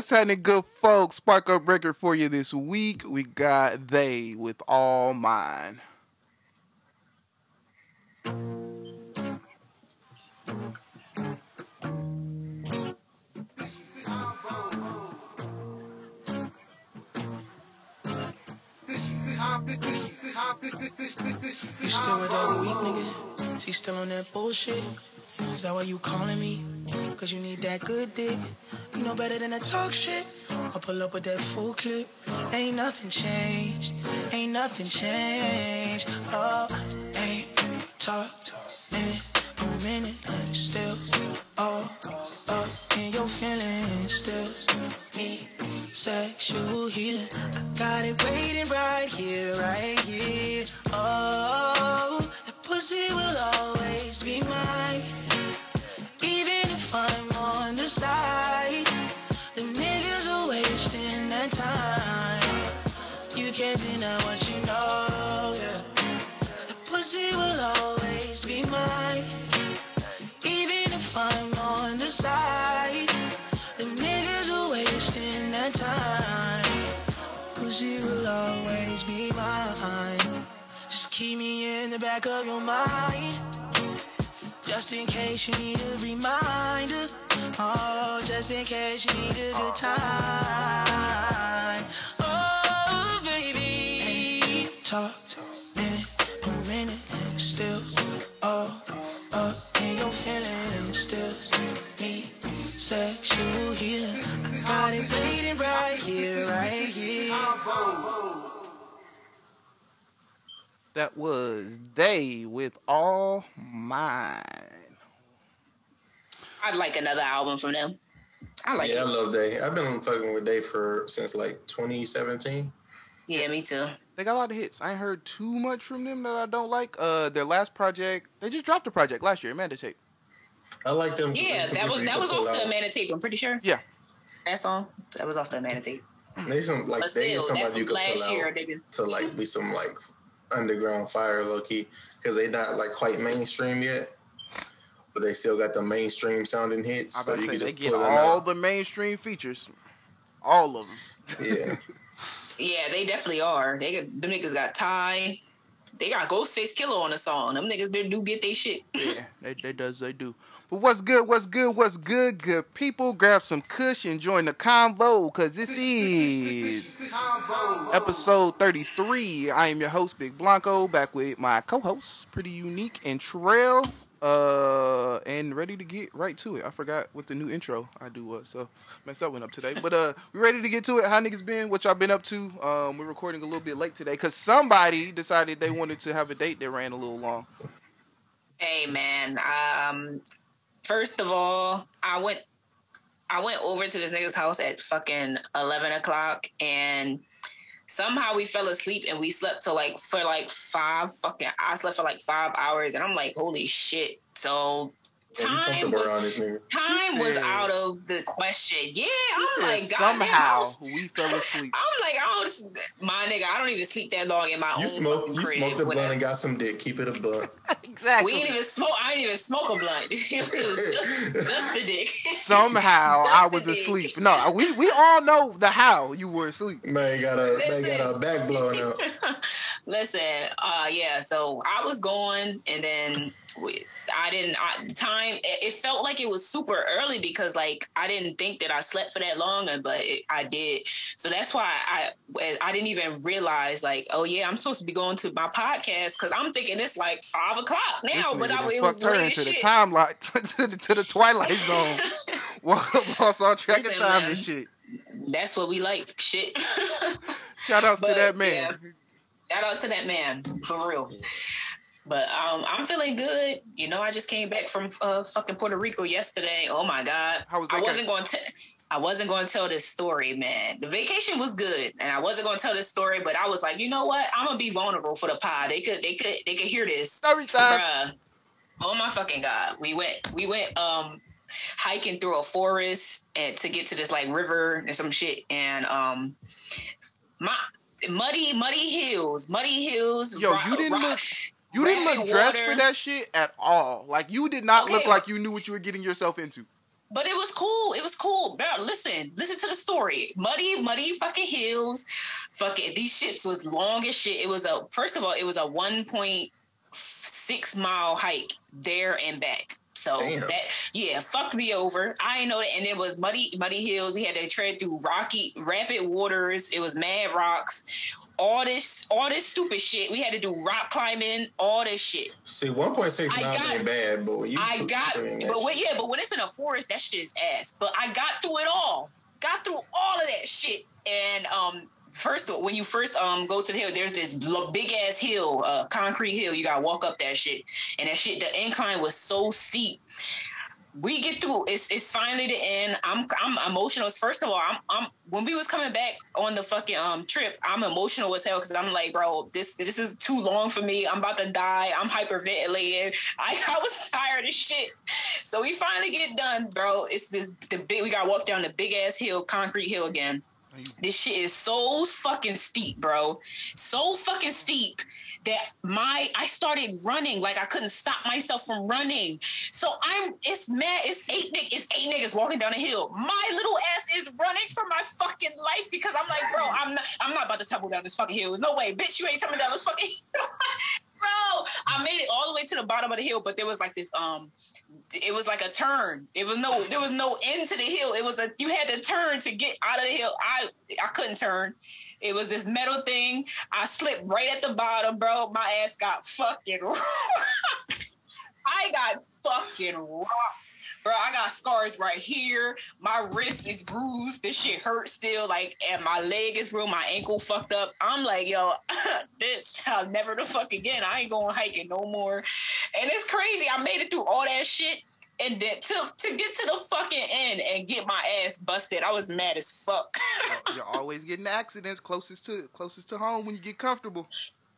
what's happening, good folks? Spark up record for you this week. We got they with all mine. You still with that weak nigga? She still on that bullshit? Is that why you calling me? Cause you need that good dick. You know better than to talk shit. I'll pull up with that full clip. Ain't nothing changed. Ain't nothing changed. Oh, ain't talked in a minute. Still all back of your mind. Just in case you need a reminder. Oh, just in case you need a good time. Oh, baby. Talk in a minute. Still all up in your feelings. Still need sexual healing. I got it waiting right here, right here. That was they with all mine. I'd like another album from them. I like yeah, I love Day. I've been fucking with Day for since like 2017. Yeah, me too. They got a lot of hits. I ain't heard too much from them that I don't like. Uh, their last project, they just dropped a project last year, Amanda Tape. I like them. Yeah, that was that was off the Amanda tape. I'm pretty sure. Yeah. That song that was off the Amanda tape. They some like But they still, somebody that's you could last pull year, out nigga. to like be some like underground fire low key because they not like quite mainstream yet, but they still got the mainstream sounding hits. I so you say can they just get pull them all out. the mainstream features, all of them. Yeah, Yeah, they definitely are. They got them niggas got Ty. They got Ghostface Killah on the song. Them niggas they do get they shit. Yeah, they, they does they do. But what's good? What's good? What's good? Good people, grab some Kush and join the convo because this is episode thirty three. I am your host, Big Blanco, back with my co-hosts, Pretty Unique and Trail, uh, and ready to get right to it. I forgot what the new intro I do was, so messed that one up today. But uh, we ready to get to it. How niggas been? What y'all been up to? Um, we're recording a little bit late today because somebody decided they wanted to have a date that ran a little long. Hey man, um, first of all, I went, I went over to this nigga's house at fucking eleven o'clock, and somehow we fell asleep and we slept till like for like five fucking. I slept for like five hours, and I'm like, holy shit. So time was around this nigga. time was said- out of the question. Yeah, I'm like, goddamn, I somehow was- we fell asleep. I'm like, I don't, my nigga, I don't even sleep that long in my You own smoke, you crib. smoked a when blunt and got some dick. Keep it a blunt. exactly. we didn't even smoke. I didn't even smoke a blunt. it was just, just the dick. Somehow I was That's the asleep. No, we we all know the how you were asleep. Man got a man got a back blowing out. Listen, uh, yeah. So I was going, and then we, I didn't. I, time it, felt like it was super early because like I didn't think that I slept for that long, uh, but it, I did. So that's why I I didn't even realize like, oh yeah, I'm supposed to be going to my podcast because I'm thinking it's like five o'clock now, This but I it was her into the time like to the, to the twilight zone. Lost all track of time man. and shit. That's what we like. Shit. Shout out to that man. yeah. Shout out to that man for real. But um, I'm feeling good. You know, I just came back from uh, fucking Puerto Rico yesterday. Oh my god, was I wasn't going to. I wasn't going to tell this story, man. The vacation was good, and I wasn't going to tell this story. But I was like, you know what? I'm gonna be vulnerable for the pod. They could, they could, they could hear this, Story time. bruh. Oh my fucking god, we went, we went um hiking through a forest and to get to this like river and some shit, and um my muddy, muddy hills, muddy hills. Yo, rock- you didn't rock- look you didn't look rapid dressed water. for that shit at all. Like you did not look like you knew what you were getting yourself into. but it was cool. It was cool. Bro, listen, listen to the story. Muddy, muddy fucking hills. Fuck it. these shits was long as shit. It was a first of all, it was a one point six mile hike there and back. So Damn. that yeah, fucked me over. I didn't know that, and it was muddy, muddy hills. We had to tread through rocky, rapid waters. It was mad rocks. All this, all this stupid shit. We had to do rock climbing. All this shit. See, 1.6 I miles got- ain't bad, but when you I got, but when, yeah, but when it's in a forest, that shit is ass. But I got through it all. Got through all of that shit. And um, first, when you first um go to the hill, there's this big ass hill, uh, concrete hill. You gotta walk up that shit, and that shit, the incline was so steep. We get through. It's it's finally the end. I'm I'm emotional. First of all, I'm I'm when we was coming back on the fucking um trip, I'm emotional as hell because I'm like, bro, this this is too long for me. I'm about to die. I'm hyperventilating. I, I was tired of shit. So we finally get done, bro. It's this the big. We got to walk down the big ass hill, concrete hill again. This shit is so fucking steep, bro. So fucking steep that my I started running like I couldn't stop myself from running. So I'm it's mad. It's eight niggas. It's eight niggas walking down the hill. My little ass is running for my fucking life because I'm like, bro, I'm not I'm not about to tumble down this fucking hill. There's no way, bitch. You ain't tumbling down this fucking hill. Bro, I made it all the way to the bottom of the hill, but there was like this um it was like a turn. It was no there was no end to the hill. It was a you had to turn to get out of the hill. I I couldn't turn. It was this metal thing. I slipped right at the bottom, bro. My ass got fucking. I got fucking rocked. Bro, I got scars right here. My wrist is bruised. This shit hurts still. Like, and my leg is bruised. My ankle fucked up. I'm like, yo, this I'll never the fuck again. I ain't going hiking no more. And it's crazy. I made it through all that shit. And then to to get to the fucking end and get my ass busted, I was mad as fuck. You're always getting accidents closest to closest to home when you get comfortable.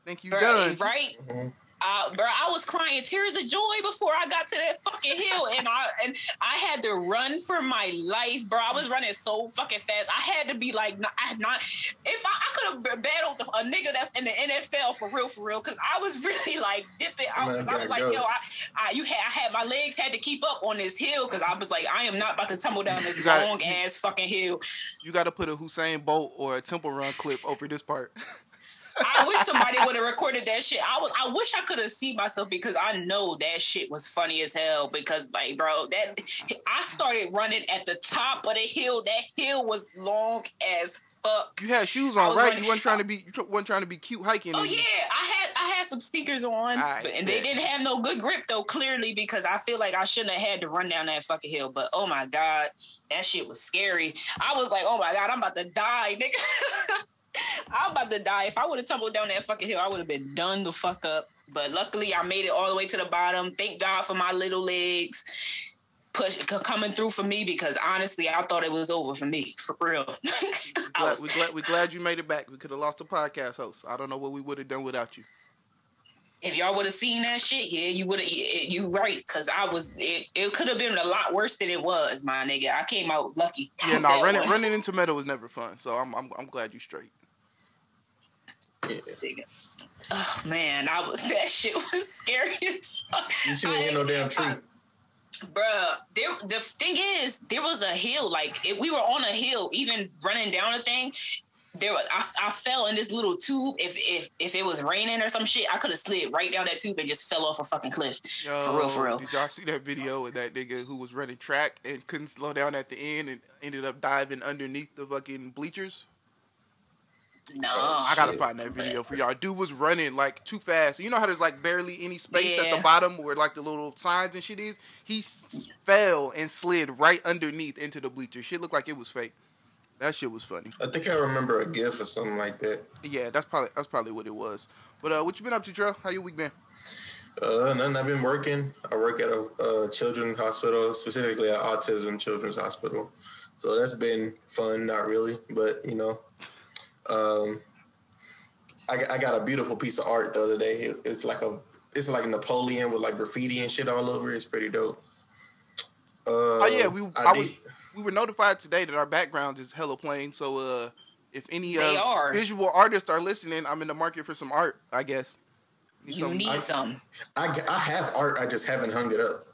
Think you Right, done. right? Mhm. Uh, bro, I was crying tears of joy before I got to that fucking hill, and I and I had to run for my life, bro. I was running so fucking fast. I had to be like, not, I not if I, I could have battled a nigga that's in the NFL for real, for real, because I was really like dipping. I was, I was like, yo, I, I you had I had my legs had to keep up on this hill because I was like, I am not about to tumble down this got it. long ass fucking hill. You got to put a Usain Bolt or a Temple Run clip over this part. I wish somebody would have recorded that shit. I was I wish I could have seen myself because I know that shit was funny as hell. Because like, bro, that I started running at the top of the hill. That hill was long as fuck. You had shoes on, right? running- You wasn't trying to be you wasn't trying to be cute hiking. Oh yeah, I had I had some sneakers on, but, and they didn't have no good grip though. Clearly, because I feel like I shouldn't have had to run down that fucking hill. But oh my god, that shit was scary. I was like, oh my god, I'm about to die, nigga. I'm about to die. If I would have tumbled down that fucking hill, I would have been done the fuck up. But luckily, I made it all the way to the bottom. Thank God for my little legs push c- coming through for me because honestly, I thought it was over for me for real. I Glad, was- we glad we glad you made it back. We could have lost a podcast host. I don't know what we would have done without you. if y'all would have seen that shit, yeah, you would have. You right, because I was. It, it could have been a lot worse than it was, my nigga. I came out lucky. Yeah, no, running one. running into metal was never fun. So I'm I'm I'm glad you straight. Yeah. Oh man, I was that shit was scary as fuck. You shouldn't hit no damn tree. Bruh, there, the thing is, there was a hill. Like, if we were on a hill, even running down a thing, there, was, I, I fell in this little tube. If if if it was raining or some shit, I could have slid right down that tube and just fell off a fucking cliff. Yo, for real, for real. Did y'all see that video of that nigga who was running track and couldn't slow down at the end and ended up diving underneath the fucking bleachers? No, Oh, I gotta find that video for y'all. Dude was running like too fast. You know how there's like barely any space at the bottom where like the little signs and shit is. He s- fell and slid right underneath into the bleachers. Shit looked like it was fake. That shit was funny. I think I remember a GIF or something like that. Yeah, that's probably that's probably what it was. But uh, what you been up to, Trell? How your week been? Uh, nothing. I've been working. I work at a uh, children's hospital, specifically at Autism Children's Hospital. So that's been fun. Not really, but you know, um, I, got- I got a beautiful piece of art the other day. It- it's like a it's like Napoleon with like graffiti and shit all over. it. It's pretty dope. Uh, Oh yeah, we I, did- was we were notified today that our background is hella plain. So uh, if any They uh, are. visual artists are listening, I'm in the market for some art. I guess. Need you some- need I, some. I, I have art. I just haven't hung it up.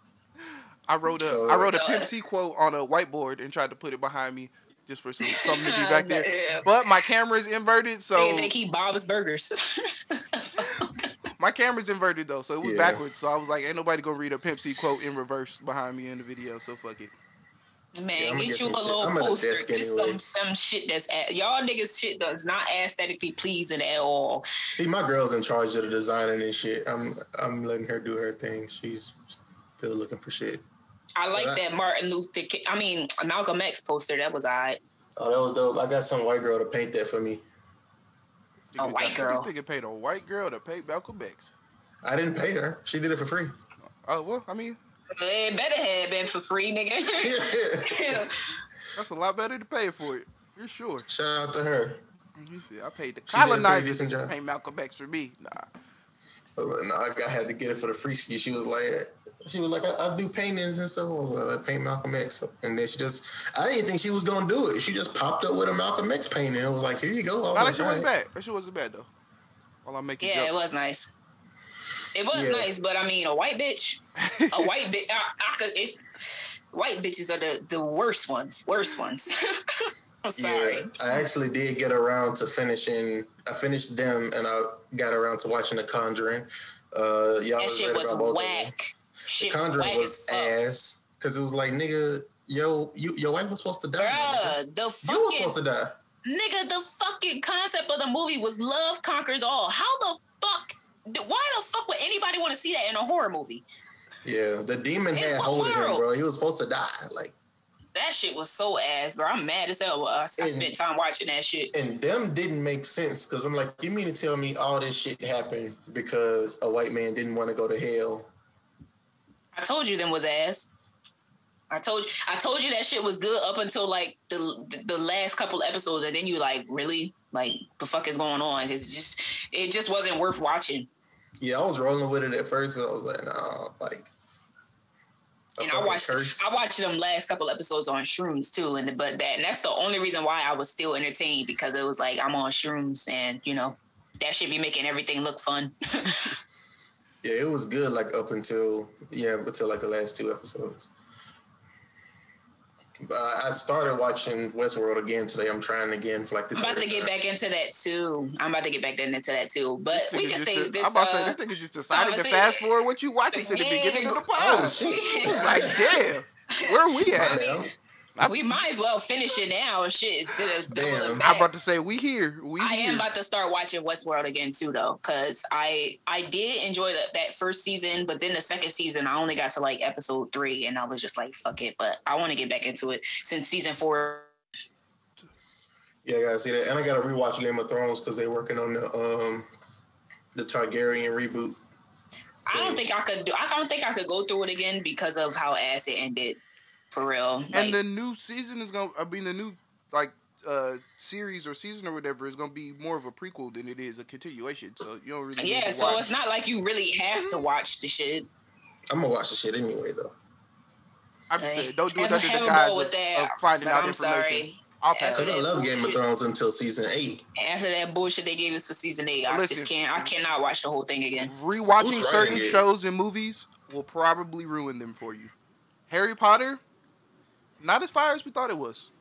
I wrote a So- I wrote a Pimp C quote on a whiteboard and tried to put it behind me just for some, something to be back there. Yeah. But my camera's inverted, so They, they keep Bob's Burgers. my camera's inverted though, so it was Yeah. backwards. So I was like, ain't nobody gonna read a Pimp C quote in reverse behind me in the video. So fuck it. Man, Yeah, get get you a some shit. little I'm at a poster. Get anyway. some some shit that's a- y'all niggas shit does not aesthetically pleasing at all. See, my girl's in charge of the designing and this shit. I'm I'm letting her do her thing. She's still looking for shit. I like Right. that Martin Luther. King, I mean Malcolm X poster. That was alright. Oh, that was dope. I got some white girl to paint that for me. A Nigga- white girl. This nigga paid a white girl to paint Malcolm X. I didn't pay her. She did it for free. Oh well, I mean It better have been for free, nigga. that's a lot better to pay for it. For sure. Shout out to her. Mm-hmm, you see, I paid the She did a colonizers to job. pay Malcolm X for me. Nah. But no, I, I had to get it for the free ski. She was like, she was like, I, I do paintings and stuff. I was like, I paint Malcolm X, and then she just, I didn't think she was gonna do it. She just popped up with a Malcolm X painting. It was like, here you go. I was Nah, like, that shit wasn't bad. That shit wasn't bad though. While I'm making yeah, jokes. it was nice. It was Yeah. nice, but I mean, a white bitch, a white bitch. I, I could. If white bitches are the the worst ones, worst ones. I'm sorry. Yeah, I actually did get around to finishing. I finished them, and I got around to watching The Conjuring. Uh, y'all That was shit was about them. whack. The Shit was Conjuring whack was ass because it was like, nigga, yo, you, your wife was supposed to die. Bruh, the You were supposed to die. nigga, the fucking concept of the movie was love conquers all. How the fuck? Why the fuck would anybody want to see that in a horror movie? Yeah, the demon In had hold of him, bro. He was supposed to die. Like, That shit was so ass, bro. I'm mad as hell. I, I And- spent time watching that shit. and them didn't make sense because I'm like, you mean to tell me all this shit happened because a white man didn't want to go to hell? I told you them was ass. I told you, I told you that shit was good up until like the the last couple episodes, and then you like really like the fuck is going on? It's just it just wasn't worth watching. Yeah, I was rolling with it at first, but I was like, nah, like. And I watched curse. I watched them last couple episodes on shrooms too, and but that and that's the only reason why I was still entertained because it was like I'm on shrooms, and you know that should be making everything look fun. Yeah, it was good like up until yeah, until like the last two episodes. But I started watching Westworld again today. I'm trying again for like the I'm about to get time. back into that too. I'm about to get back into that too. But we can say just- this. I'm about to uh, say this nigga just decided to fast forward what you watching to the beginning of the pod. Oh shit! It's like, damn, where are we at? Damn. we might as well finish it now. Shit, instead of Damn. doubling I'm about to say we here. We I here. am about to start watching Westworld again too, though, because I I did enjoy that that first season, but then the second season I only got to like episode three, and I was just like, fuck it. But I want to get back into it since season four. Yeah, I gotta see that, and I gotta rewatch Game of Thrones because they're working on the um the Targaryen reboot. I don't think I could do. I don't think I could go through it again because of how ass it ended. For real, and the new season is gonna. I mean, the new like uh series or season or whatever is gonna be more of a prequel than it is a continuation. So you don't really. need yeah. to So watch. it's not like you really have to watch the shit. I'm gonna watch the shit anyway though. I'm just saying, don't do it Have- under have the a guise ball of, with that, of finding but out I'm information. sorry. I'll pass. Cause I Yeah, love Game of. Thrones until season eight. After that bullshit they gave us for season eight, I Listen. just can't. I cannot watch the whole thing again. Rewatching Who's certain writing shows and movies will probably ruin them for you. Harry Potter, not as fire as we thought it was.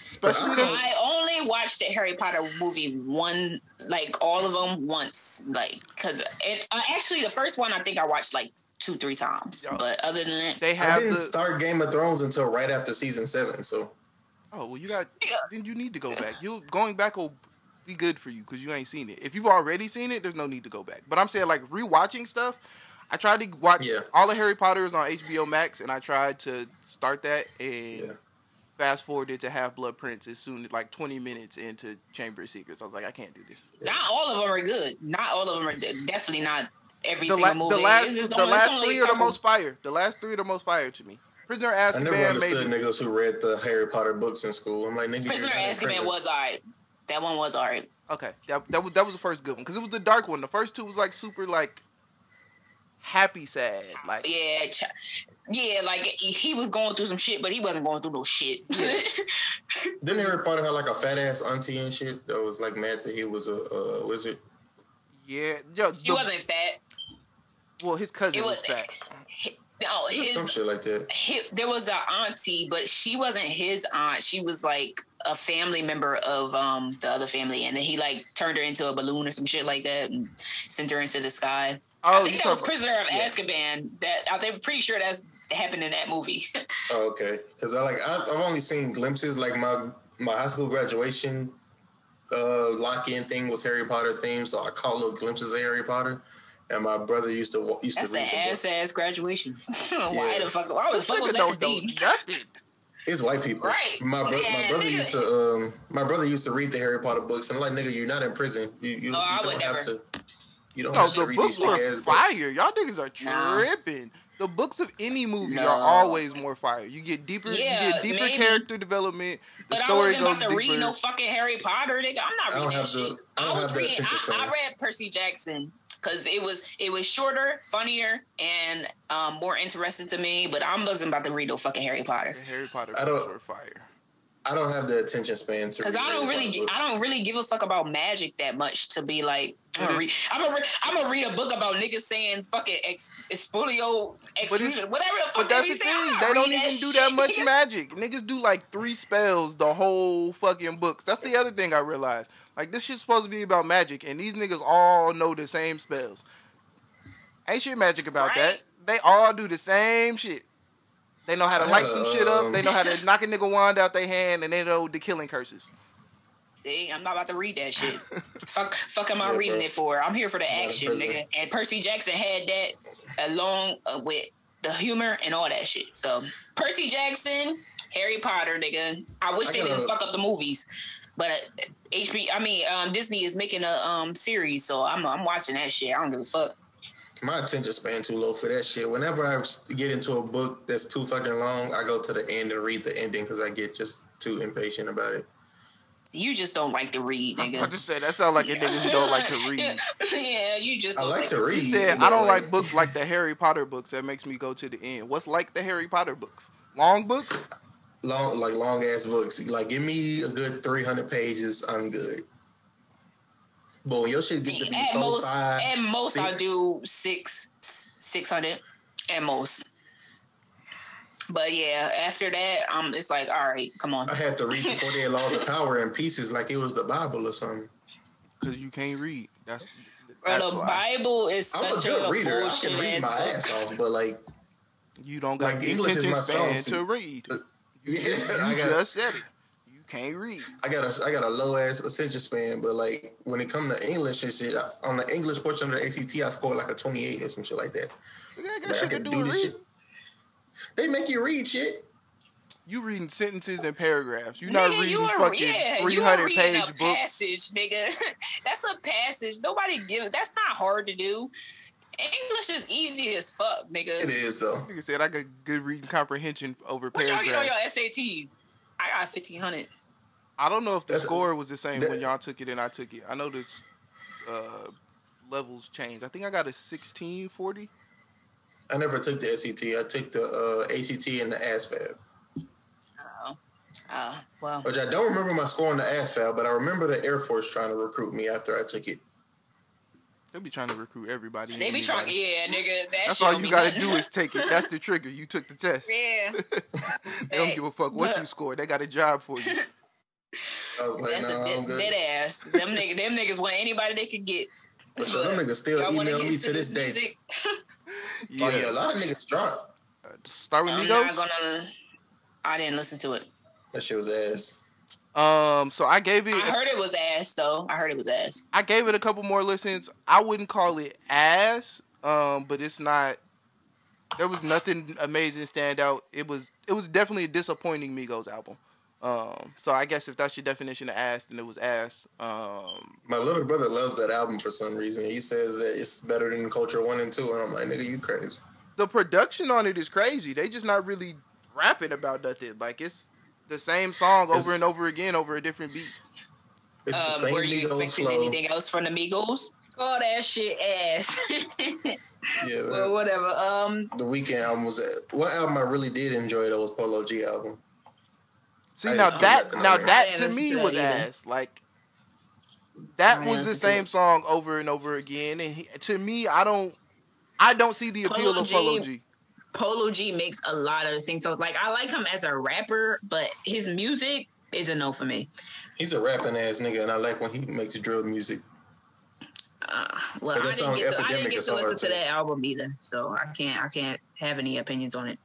Especially But I only watched the Harry Potter movie one, like all of them once, like because it uh, actually the first one I think I watched like two three times, Yo. but other than that, they have I didn't the. start Game of Thrones until right after season seven. So Oh well, you got. Yeah. Then you need to go back. You going back will be good for you because you ain't seen it. If you've already seen it, there's no need to go back. But I'm saying like rewatching stuff. I tried to watch Yeah. all of Harry Potter is on HBO Max, and I tried to start that and Yeah. fast forwarded to Half Blood Prince as soon as like 20 minutes into Chamber of Secrets. I was like, I can't do this. not all of them are good. Not all of them are definitely not every The, single la- movie. the last, It's just the only- last three are the most fire. The last three are the most fire to me. Prisoner I never understood made niggas who read the Harry Potter books in school. I'm like, nigga, Prisoner you're Azkaban was alright. That one was alright. okay. That, that was that was the first good one because it was the dark one. The first two was like super like happy sad. Like Yeah, ch- yeah, like he- he was going through some shit, but he wasn't going through no shit. Didn't Harry Potter have like a fat ass auntie and shit that was like mad that he was a, a wizard? yeah, yo, he wasn't fat. well his cousin It was, was fat. No, his Some shit like that. hi there was an auntie, but she wasn't his aunt. She was like a family member of um the other family, and then he like turned her into a balloon or some shit like that and sent her into the sky. I Oh, think that was talking? Prisoner of yeah. Azkaban. That I'm pretty sure that's happened in that movie. Oh, okay. Because I like I, I've only seen glimpses. Like my my high school graduation uh, lock in thing was Harry Potter theme, so I caught little glimpses of Harry Potter. And my brother used to used that's to an read the ass book. ass graduation. why Yeah. the fuck? Why the This fuck was nigga that don't the know theme? nothing. It's white people. Right. My, bro- Yeah, my brother nigga. used to um my brother used to read the Harry Potter books, and I'm like, nigga, you're not in prison. You you, Oh, you would don't have never. to. You don't No, the books were big-ass fire. Y'all niggas are Nah. tripping. The books of any movie No. are always more fire. You get deeper, Yeah, you get deeper maybe. character development. The But I wasn't about to deeper. read no fucking Harry Potter, nigga. I'm not reading that have shit. the- I I, was have reading. I, I read Percy Jackson because it was it was shorter, funnier, and um, more interesting to me. But I wasn't about to read no fucking Harry Potter The Harry Potter I books don't- were fire. I don't have the attention span to. because I don't really I don't really give a fuck about magic that much to be like I'm gonna read I'm gonna read, I'm gonna read a book about niggas saying fucking ex, expolio But it's- whatever the fuck But that's they the be saying. thing—they don't even do shit, that much nigga. magic. Niggas do like three spells the whole fucking books. That's the other thing I realized. Like this shit's supposed to be about magic, and these niggas all know the same spells. Ain't shit magic about Right. that. They all do the same shit. They know how to light had some shit up. um, They know how to knock a nigga wand out their hand, and they know the killing curses. See, I'm not about to read that shit. fuck, fuck am I Yeah, reading bro. it for? I'm here for the Not in action, nigga. And Percy Jackson had that along uh, with the humor and all that shit. So Percy Jackson, Harry Potter, nigga. I wish I they gotta- didn't fuck up the movies, but uh, HB, I mean, um, Disney is making a um series, so I'm I'm watching that shit. I don't give a fuck. My attention span too low for that shit. Whenever I get into a book that's too fucking long, I go to the end and read the ending because I get just too impatient about it. You just don't like to read, nigga. I nigga. just said that sound like a nigga who don't like to read. yeah, you just. I Don't like to read. He said, "I don't like books like the Harry Potter books that makes me go to the end." What's like the Harry Potter books? Long books? long, like long ass books. Like, give me a good three hundred pages. I'm good. But when your shit get to be At so most, five, at most, I six, do six, six hundred, at most. But yeah, after that, um, it's like, all right, come on. I had to read the Forty Eight Laws of Power in pieces like it was the Bible or something. Because you can't read. That's that's the why Bible is I'm a such good a, reader. I can read my book. ass off, but like, you don't got Like, the English is attention my span to read. You, yeah, just, you just said it. You can't read. I got a, I got a low ass attention span, but like when it come to English and shit, on the English portion of the ACT, I scored like a 28 or some shit like that. You got Like, shit to can do do with this reading. shit. They make you read shit. You reading sentences and paragraphs. You're not reading you are, fucking yeah, three you are reading page a books. passage, nigga. that's a passage. Nobody give. That's not hard to do. English is easy as fuck, nigga. It is though. Nigga said I got good reading comprehension over What y'all get on your. SATs? I got fifteen hundred. I don't know if the That's- score was the same that- when y'all took it and I took it. I know the uh, levels changed. I think I got a sixteen forty. I never took the SAT. I took the uh, ACT and the ASVAB, Oh, uh, well, which I don't remember my score on the ASVAB, but I remember the Air Force trying to recruit me after I took it. They'll be trying to recruit everybody. and they be trying. anybody. Yeah, nigga. That That's all you gotta do is take it. That's the trigger. You took the test. yeah. They don't give a fuck what you But- scored. They got a job for you. I was like, That's no, a I'm dead, good. dead ass. Them niggas, them niggas want anybody they could get. But so them niggas still email me into to this day. Yeah. Oh yeah, a lot of niggas drop. Start with I'm Migos. gonna. I didn't listen to it. That shit was ass. Um, so I gave it. I heard it was ass though. I heard it was ass. I gave it a couple more listens. I wouldn't call it ass, um, but it's not. There was nothing amazing stand out. It was it was definitely a disappointing Migos album. Um, so I guess if that's your definition of ass, then it was ass. Um, My little brother loves that album for some reason. He says that it's better than Culture One and Two, and I'm like, nigga, you crazy. the production on it is crazy. They just not really rapping about nothing. Like it's the same song over It's- and over again over a different beat. It's the Um, same were you Migos expecting flow. anything else from the Migos? Oh, that shit ass. Yeah, well, whatever. Um, the weekend album was what album I really did enjoy though was Polo G album. See now that now that to me was ass. Like that was the same song over and over again. And he, to me, I don't I don't see the appeal Polo of Polo G- G. Polo G makes a lot of the same songs. Like I like him as a rapper, but his music is a no for me. He's a rapping ass nigga, and I like when he makes drill music. Uh, well, I didn't song get to, I didn't get to listen to that album either, so I can't I can't have any opinions on it.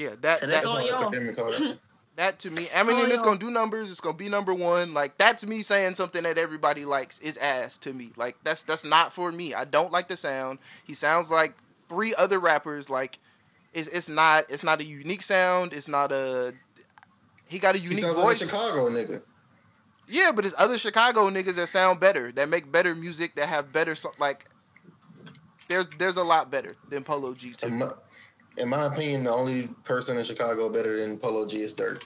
Yeah, that So that, that's all y'all. what Epidemic called it. that to me, all Eminem is gonna do numbers. It's gonna be number one. Like that's me saying something that everybody likes is ass to me. Like that's that's not for me. I don't like the sound. He sounds like three other rappers. Like it's it's not it's not a unique sound. It's not a he got a He unique sounds like a voice. Chicago nigga. Yeah, but it's other Chicago niggas that sound better, that make better music, that have better so- like. There's there's a lot better than Polo G to In my, my opinion, the only person in Chicago better than Polo G is Durk.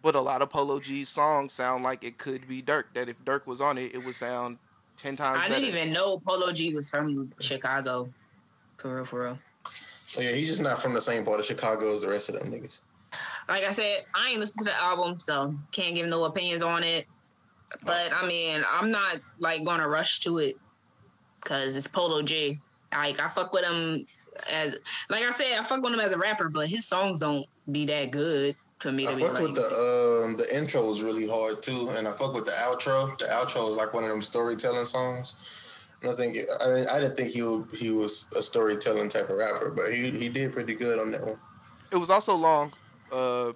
But a lot of Polo G's songs sound like it could be Durk. That if Durk was on it, it would sound ten times I better. didn't even know Polo G was from Chicago. For real, for real. So yeah, he's just not from the same part of Chicago as the rest of them niggas. Like I said, I ain't listened to the album, so can't give no opinions on it. But I mean, I'm not like gonna rush to it because it's Polo G. Like I fuck with him as, like I said, I fuck with him as a rapper, but his songs don't be that good for me I to be fucked like. with the um the intro was really hard too, and I fuck with the outro. The outro is like one of them storytelling songs. And I think I mean, I didn't think he would, he was a storytelling type of rapper, but he he did pretty good on that one. It was also long. Uh,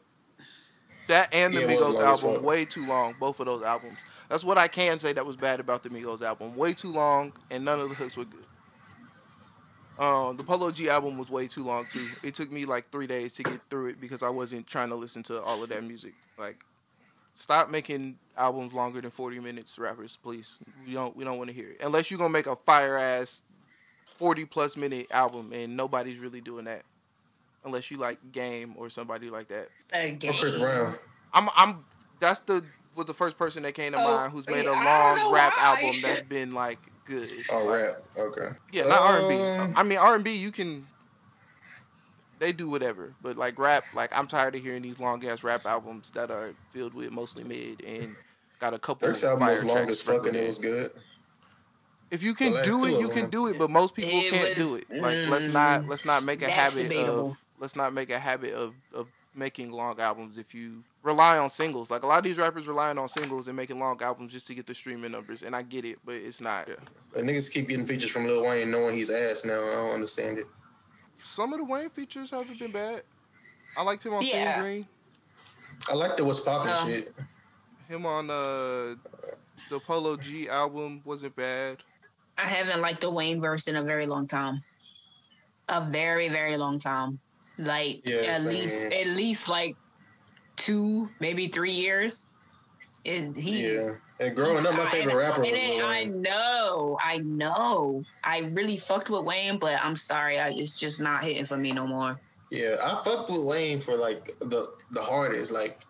that and the Yeah, Migos album fuck. way too long. Both of those albums. That's what I can say that was bad about the Migos album. Way too long, and none of the hooks were good. Um, the Polo G album was way too long too. It took me like three days to get through it because I wasn't trying to listen to all of that music. Like, stop making albums longer than forty minutes, rappers, please. We don't we don't want to hear it unless you're gonna make a fire ass forty plus minute album, and nobody's really doing that unless you like Game or somebody like that. Again. Or Chris Brown. I'm I'm that's the was the first person that came to Oh, mind who's made a yeah, I long rap why. album that's been like good. Oh, Like, rap. Okay. Yeah, not R and Um, B. I mean R and B you can they do whatever, but like rap, like I'm tired of hearing these long ass rap albums that are filled with mostly mid and got a couple Durk's album fire was long tracks as fuck and it was good. If you can do it, you can do it, but most people It can't was- do it. Like let's mm, not let's not make a habit debatable. of let's not make a habit of of making long albums if you rely on singles. Like a lot of these rappers relying on singles and making long albums just to get the streaming numbers, and I get it, but it's not. But niggas keep getting features from Lil Wayne knowing he's ass now. I don't understand it. Some of the Wayne features haven't been bad. I liked him on Yeah. Seeing Green. I like the what's poppin' No. shit. Him on uh the Polo G album wasn't bad. I haven't liked the Wayne verse in a very long time. A very, very long time. Like Yeah, at same least at least like two, maybe three years. Is he Yeah. And growing up, my favorite and- rapper was and it- Lil I know, I know. I really fucked with Wayne, but I'm sorry, I, it's just not hitting for me no more. Yeah, I fucked with Wayne for like the the hardest. Like,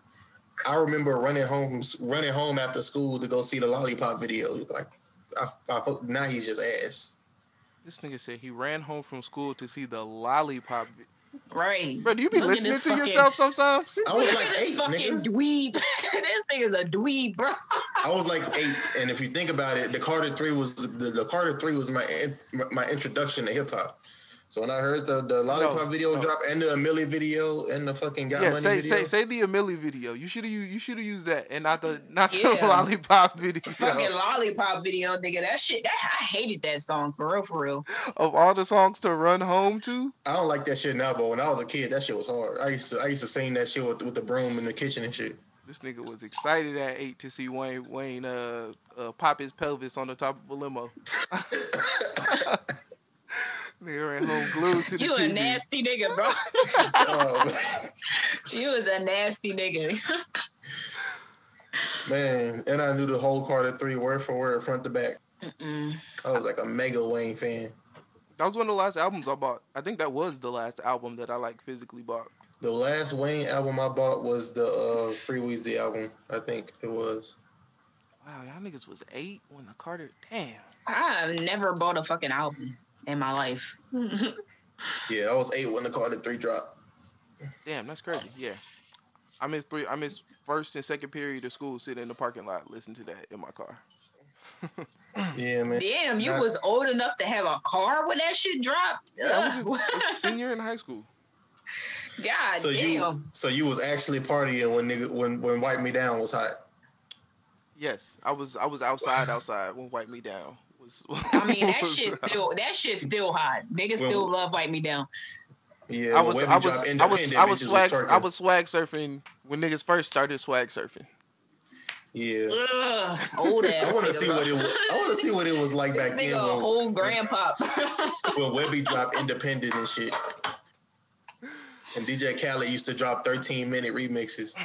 I remember running home running home after school to go see the Lollipop video. Like, I, I fuck- now he's just ass. This nigga said he ran home from school to see the lollipop. vi- Right. Bro, do you be Look listening to fucking- yourself sometimes? I was like at this eight, fucking nigga. dweeb. this nigga's a dweeb, bro. I was like eight, and if you think about it, the Carter Three was the, the Carter Three was my my introduction to hip hop. So when I heard the the Lollipop No, video no. drop and the A Milli video and the fucking Got Yeah, Money say video, say say the A Milli video. You should have you should have used that and not the not the lollipop video. Fucking lollipop video, nigga. That shit. That I hated that song for real, for real. Of all the songs to run home to, I don't like that shit now, but when I was a kid, that shit was hard. I used to I used to sing that shit with, with the broom in the kitchen and shit. this nigga was excited at eight to see Wayne Wayne uh, uh pop his pelvis on the top of a limo. nigga ran home glued to the You a nasty nigga, bro. Oh, you was a nasty nigga. man, and I knew the whole Carter Three word for word, front to back. Mm-mm. I was like a mega Wayne fan. That was one of the last albums I bought. I think that was the last album that I like physically bought. The last Wayne album I bought was the uh, Free Weezy album. I think it was. Wow, y'all niggas was eight when the Carter. Damn. I've never bought a fucking album in my life. Yeah, I was eight when the Carter Three dropped. Damn, that's crazy. Yeah. I missed three. I missed first and second period of school sitting in the parking lot, listen to that in my car. Yeah, man. Damn, you Not- was old enough to have a car when that shit dropped. Yeah, I was just a senior in high school. God So damn. you, so you was actually partying when nigga when when Wipe Me Down was hot. Yes, I was. I was outside. Outside when Wipe Me Down was. I mean, that was shit still that shit still hot. Niggas Well- still love wipe me down. Yeah, I was. I was. I was. I was swag. twerking. I was swag surfing when niggas first started swag surfing. Yeah. Ugh, old ass. I want to see what it. Was, I want to see what it was like back then a when, whole grandpa. when Webbie dropped Independent and shit. And DJ Khaled used to drop 13 minute remixes.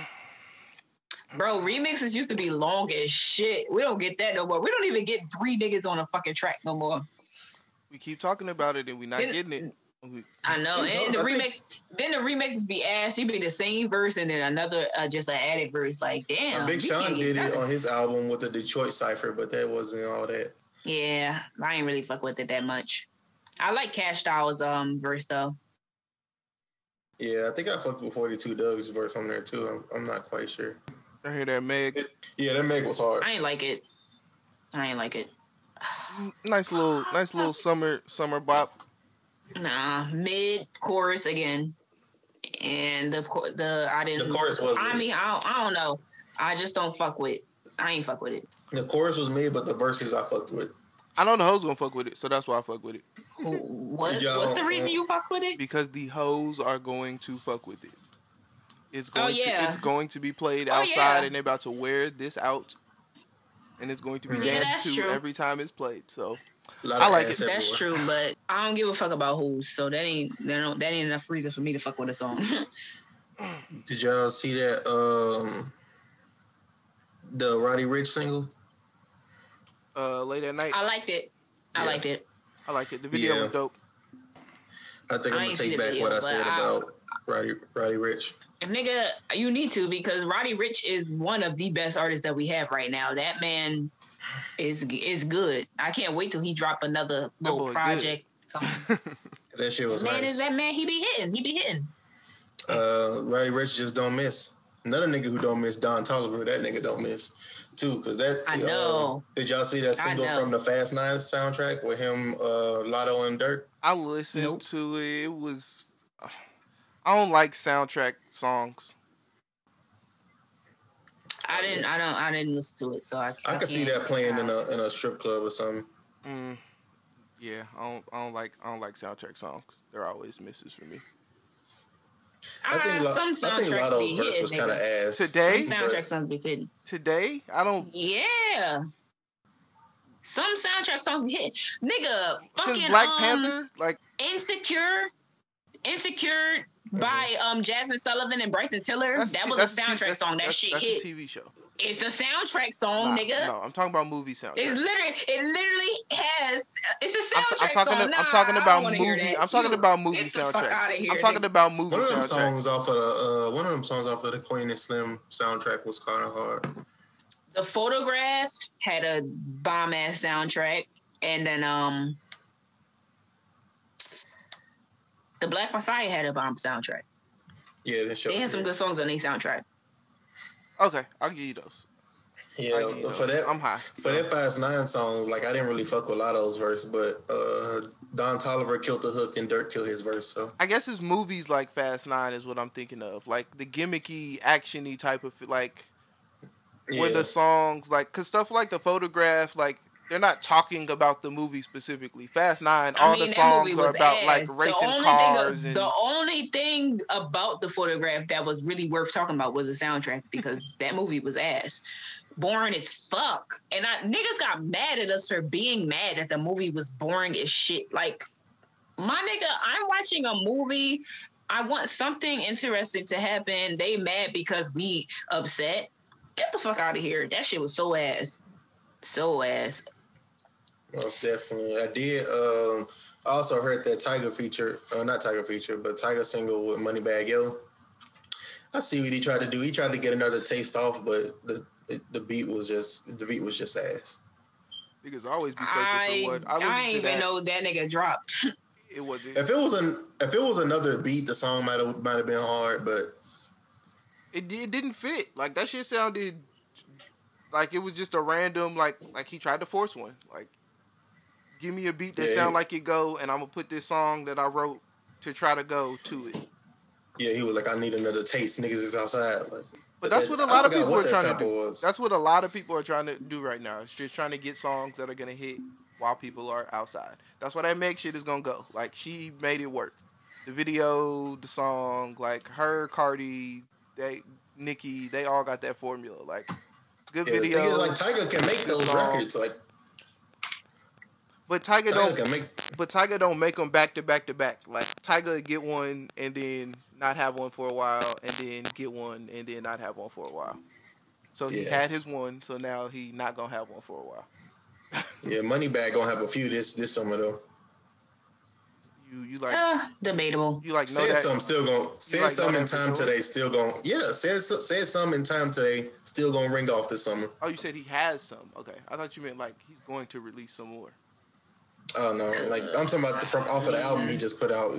Bro, remixes used to be long as shit. We don't get that no more. We don't even get three niggas on a fucking track no more. We keep talking about it and we not Then- getting it. I know. You know, And the I think- remix, then the remixes be ass. You be the same verse and then another, uh, just an added verse. Like, damn. Big Sean can't get did it on his album with the Detroit Cipher, but that wasn't all that. Yeah, I ain't really fuck with it that much. I like Cash Styles' um verse though. Yeah, I think I fucked with 42 Dugg's verse on there too. I'm, I'm not quite sure. I hear that Meg. Yeah, that Meg was hard. I ain't like it. I ain't like it. Nice little, nice little summer, summer bop. Nah, mid chorus again, and the the I didn't. The chorus was I mean, I don't, I don't know. I just don't fuck with. I ain't fuck with it. The chorus was mid, but the verses I fucked with. I don't know the hoes gonna fuck with it, so that's why I fuck with it What, what's the reason uh, you fuck with it? because the hoes are going to fuck with it. It's Oh, going yeah. to, it's going to be played Oh, outside, yeah. and they're about to wear this out, and it's going to be Yeah, danced that's to true. every time it's played. So I like it. That's everywhere. true, but I don't give a fuck about who's. So that ain't that, don't, that ain't enough reason for me to fuck with a song. Did y'all see that? Um, the Roddy Ricch single. uh, late at night, I liked it. I liked it. I like it. The video Yeah. was dope. I think I I'm gonna take back video, what I said I- about Roddy Roddy Ricch. Nigga, you need to because Roddy Ricch is one of the best artists that we have right now. That man is is good. I can't wait till he drop another boy little project. That shit was man nice. is that man? He be hitting. He be hitting. uh, Roddy Ricch just don't miss. Another nigga who don't miss Don Toliver. That nigga don't miss too. Cause that I uh, know. did y'all see that single from the Fast Nine soundtrack with him, uh, Lotto and Durk? I listened Nope. to it. It was. I don't like soundtrack songs. I didn't. I don't. I didn't listen to it, so I. I could see that playing in a in a strip club or something. Mm, yeah, I don't. I don't like. I don't like soundtrack songs. They're always misses for me. I think Uh, Lo- some I think Lotto's be verse hitting, was kind of nigga. ass. Today? Some soundtrack songs be hitting. Today, I don't. Yeah. Some soundtrack songs be hitting. Nigga, fucking Since Black um, Panther, like Insecure, Insecure by um Jazmine Sullivan and Bryson Tiller. that's That t- was that's a t- soundtrack that's- song. That that's- shit that's hit. a TV show. It's a soundtrack song, Nah, nigga. No, I'm talking about movie soundtracks. It's literally, it literally has. It's a I'm, soundtrack t- I'm talking. song. to- I'm talking I don't about movie. I'm talking about movie get the fuck soundtracks. here, I'm talking nigga. about movie One of them songs off of the uh, one of them songs off of the Queen and Slim soundtrack was kind of hard. The photograph had a bomb ass soundtrack, and then um, the Black Messiah had a bomb soundtrack. Yeah, that show. They had some good songs on their soundtrack. Okay, I'll give you those. Yeah, give you for that, I'm high. for so. that Fast Nine songs, like I didn't really fuck with Lotto's verse, but uh, Don Toliver killed the hook and Durk killed his verse. So I guess his movies like Fast Nine is what I'm thinking of, like the gimmicky, actiony type of like where yeah, the songs like because stuff like the photograph like they're not talking about the movie specifically. Fast Nine, all I mean, the songs are about ass. like The racing only uh, cars thing, and the only thing about the photograph that was really worth talking about was the soundtrack because that movie was ass. Boring as fuck. And I niggas got mad at us for being mad that the movie was boring as shit. Like, my nigga, I'm watching a movie. I want something interesting to happen. They mad because we upset. Get the fuck out of here. That shit was so ass. So ass. Most definitely. I did. Um, I also heard that Tyga feature, uh, not Tyga feature, but Tyga single with Moneybagg Yo. I see what he tried to do. He tried to get another taste off, but the the beat was just the beat was just ass. niggas always be searching I, for what. I I, listened ain't to even that. know that nigga dropped. It wasn't. If it was an if it was another beat, the song might have might have been hard, but It, it didn't fit. Like that shit sounded like it was just a random like like he tried to force one. Like, give me a beat that Yeah, sound like it go, and I'm gonna put this song that I wrote to try to go to it. Yeah, he was like, I need another taste. Niggas is outside. Like, But that's that- what a lot of people are trying to do. was. That's what a lot of people are trying to do right now. It's just trying to get songs that are gonna hit while people are outside. That's why that make shit is gonna go. Like she made it work. The video, the song, like her, Cardi, they, Nicki, they all got that formula. Like good yeah, video. is, like Tyga can make those records. Like but Tyga Tyga don't. make. But Tyga don't make them back to back to back. Like Tyga get one and then not have one for a while, and then get one and then not have one for a while. So he Yeah. had his one, so now he not gonna have one for a while. Yeah, Moneybagg gonna have a few this this summer though. You you like Uh, debatable. you like know Said that something still gonna said like know something in time today still gonna yeah said said something in time today still gonna ring off this summer. Oh, you said he has some. Okay, I thought you meant like he's going to release some more. Oh no, like I'm talking about from off of the album he just put out.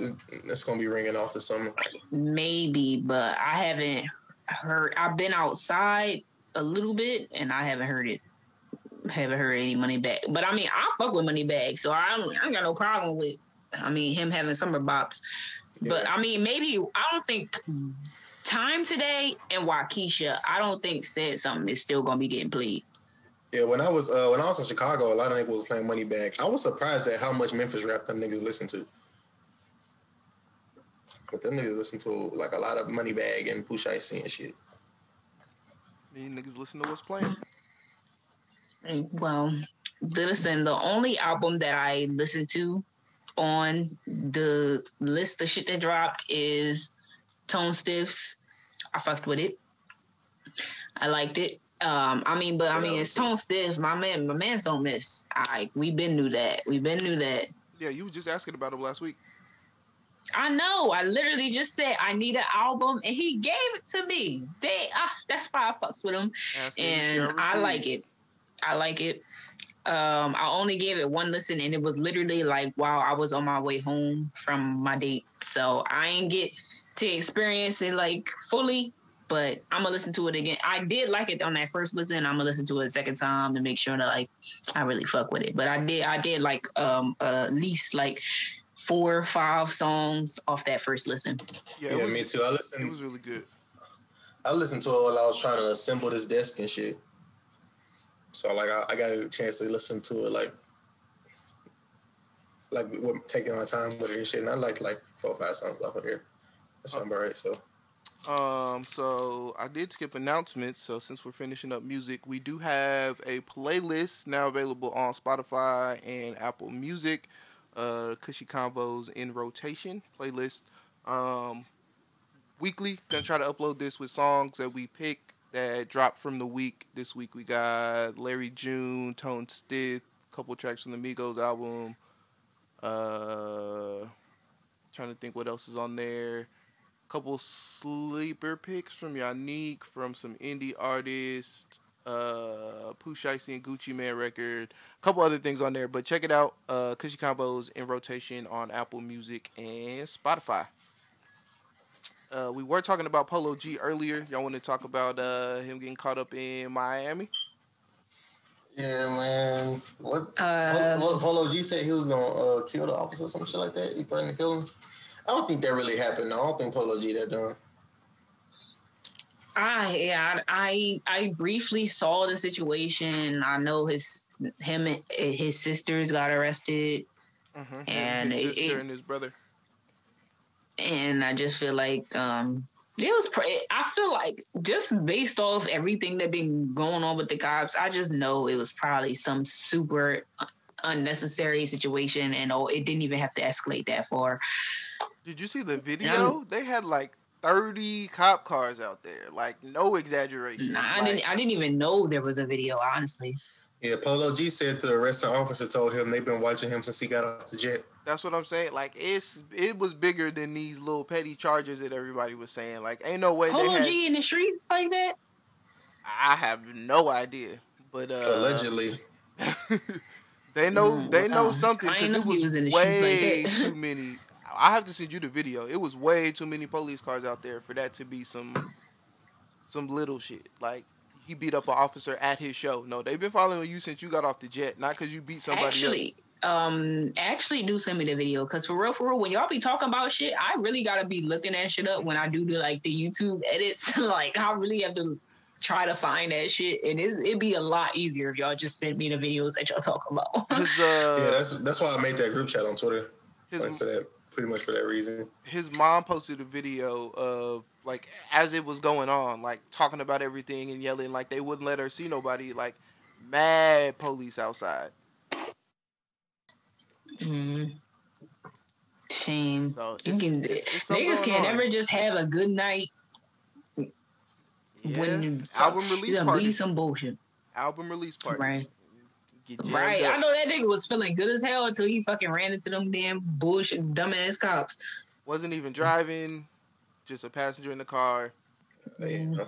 It's gonna be ringing off the summer. Maybe, but I haven't heard. I've been outside a little bit, and I haven't heard it. Haven't heard any Moneybagg. But I mean, I fuck with Moneybagg, so I don't, I ain't got no problem with. I mean, him having summer bops. But I mean, maybe I don't think time today and Wockesha. I don't think said something is still gonna be getting played. Yeah, when I was uh, when I was in Chicago, a lot of niggas was playing Moneybagg. I was surprised at how much Memphis rap them niggas listen to. But them niggas listen to like a lot of Moneybagg and Pooh Shiesty and shit. Me niggas listen to what's playing. Well, listen, the only album that I listened to on the list of shit that dropped is Tone Stith's. I fucked with it. I liked it. Um, I mean, but I mean, it's. Tone Stith. My man, my man's don't miss. I we been knew that. We been knew that. Yeah, you was just asking about him last week. I know. I literally just said I need an album, and he gave it to me. They, ah, that's why I fucks with him. Asking and I like it. I like it. Um, I only gave it one listen, and it was literally like while I was on my way home from my date. So I ain't get to experience it like fully, but I'm gonna listen to it again. I did like it on that first listen. I'm gonna listen to it a second time to make sure that like I really fuck with it. But I did, I did like um uh, at least like four or five songs off that first listen. Yeah, Yeah, was, me too. I listened. It was really good. I listened to it while I was trying to assemble this desk and shit. So like I, I got a chance to listen to it like like with- taking my time with it and shit. And I liked like four or five songs off of there. That sound about right. So Um, so I did skip announcements. So since we're finishing up music, we do have a playlist now available on Spotify and Apple Music. Uh, Cushy Combos in rotation playlist. Um, weekly. Gonna try to upload this with songs that we pick that drop from the week. This week we got Larry June, Tone Stith, couple tracks from the Migos album. Uh, trying to think what else is on there couple sleeper picks from Yannick, from some indie artists, uh, Pooh Shiesty and Gucci Mane record, a couple other things on there. But check it out, uh, Cushy Combos in rotation on Apple Music and Spotify. Uh, we were talking about Polo G earlier. Y'all want to talk about uh, him getting caught up in Miami? yeah, man. What? Uh, Polo, Polo G said he was gonna uh, kill the officer, some shit like that. He threatened to kill him. I don't think that really happened. though. I don't think Polo G that done. I yeah, I I briefly saw the situation. I know his him and his sisters got arrested, Mm-hmm. And his it- sister it- and his brother. and I just feel like um it was. Pre- I feel like just based off everything that been going on with the cops, I just know it was probably some super unnecessary situation, and oh, it didn't even have to escalate that far. Did you see the video? They had like thirty cop cars out there. Like no exaggeration. Nah, I didn't. I didn't even know there was a video. Honestly, Yeah, Polo G said the arresting officer told him they've been watching him since he got off the jet. That's what I'm saying. Like it's it was bigger than these little petty charges that everybody was saying. Like ain't no way they Polo had. G in the streets like that. I have no idea, but uh, Allegedly. they know Mm, they know uh, something because it know he was, was in the like way too many. I have to send you the video. It was way too many police cars out there for that to be some some little shit. Like he beat up an officer at his show. No, they've been following you since you got off the jet, not because you beat somebody Actually, else. um, actually do send me the video because for real, for real, when y'all be talking about shit, I really gotta be looking that shit up when I do the like the YouTube edits. like I really have to try to find that shit, and it's, it'd be a lot easier if y'all just sent me the videos that y'all talk about. His uh, yeah, that's that's why I made that group chat on Twitter. his Like for that, pretty much for that reason. his mom posted a video of like as it was going on, like talking about everything and yelling like they wouldn't let her see nobody, like mad police outside. mm. Shame. So it's, can, it's, it's niggas can't on. ever just have a good night yeah. when you album release It'll party. be some bullshit. Album release party. Right. Right. up. I know that nigga was feeling good as hell until he fucking ran into them damn bullshit dumbass cops. Wasn't even driving, just a passenger in the car. Hey, mm. uh,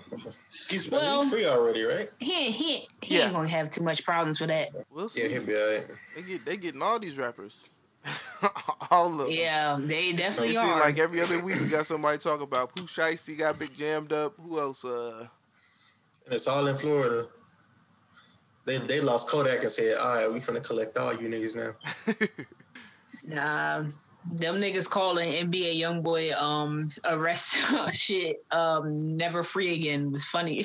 he's, Well- he's free already, right? He ain't he, he Yeah. ain't gonna have too much problems with that. We'll see. Yeah, he'll be alright. They get they getting all these rappers. all of them. Yeah, they It definitely seems are. like every other week we got somebody talk about who Shiesty got big jammed up. Who else? Uh, And it's all in Florida. They they lost Kodak and said, "All right, we finna collect all you niggas now." Nah, them niggas calling NBA YoungBoy um arrest shit um never free again was funny.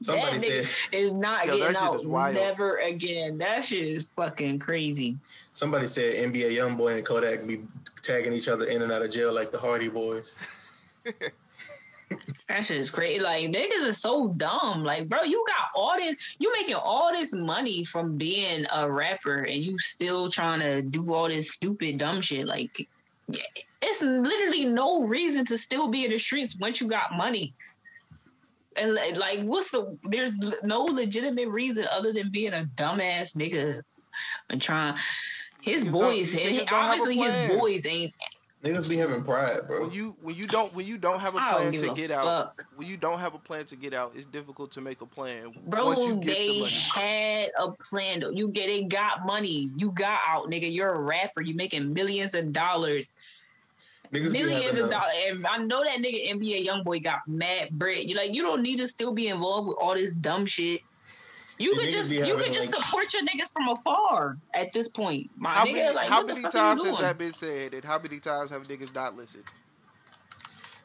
Somebody that said is not Yo, getting out never again. That shit is fucking crazy. somebody said NBA YoungBoy and Kodak be tagging each other in and out of jail like the Hardy Boys. That shit is crazy. Like niggas is so dumb. Like, bro, you got all this, you making all this money from being a rapper, and you still trying to do all this stupid dumb shit. Like, it's literally no reason to still be in the streets once you got money. And like, what's the? There's no legitimate reason other than being a dumbass nigga and trying. His Niggas don't- boys, and don't have a obviously his plan. boys ain't. Niggas be having pride, bro. when you when you don't when you don't have a plan to a get out, when you don't have a plan to get out, it's difficult to make a plan. Bro, once you get the they money. had a plan. though. You get it, got money. You got out, nigga. You're a rapper. You making millions of dollars, Niggas millions of dollars. And I know that nigga NBA YoungBoy got mad bread. You like, you don't need to still be involved with all this dumb shit. You The could just, you could just like- support your niggas from afar at this point, my How nigga. many, like, how many times has that been said? And how many times have niggas not listened?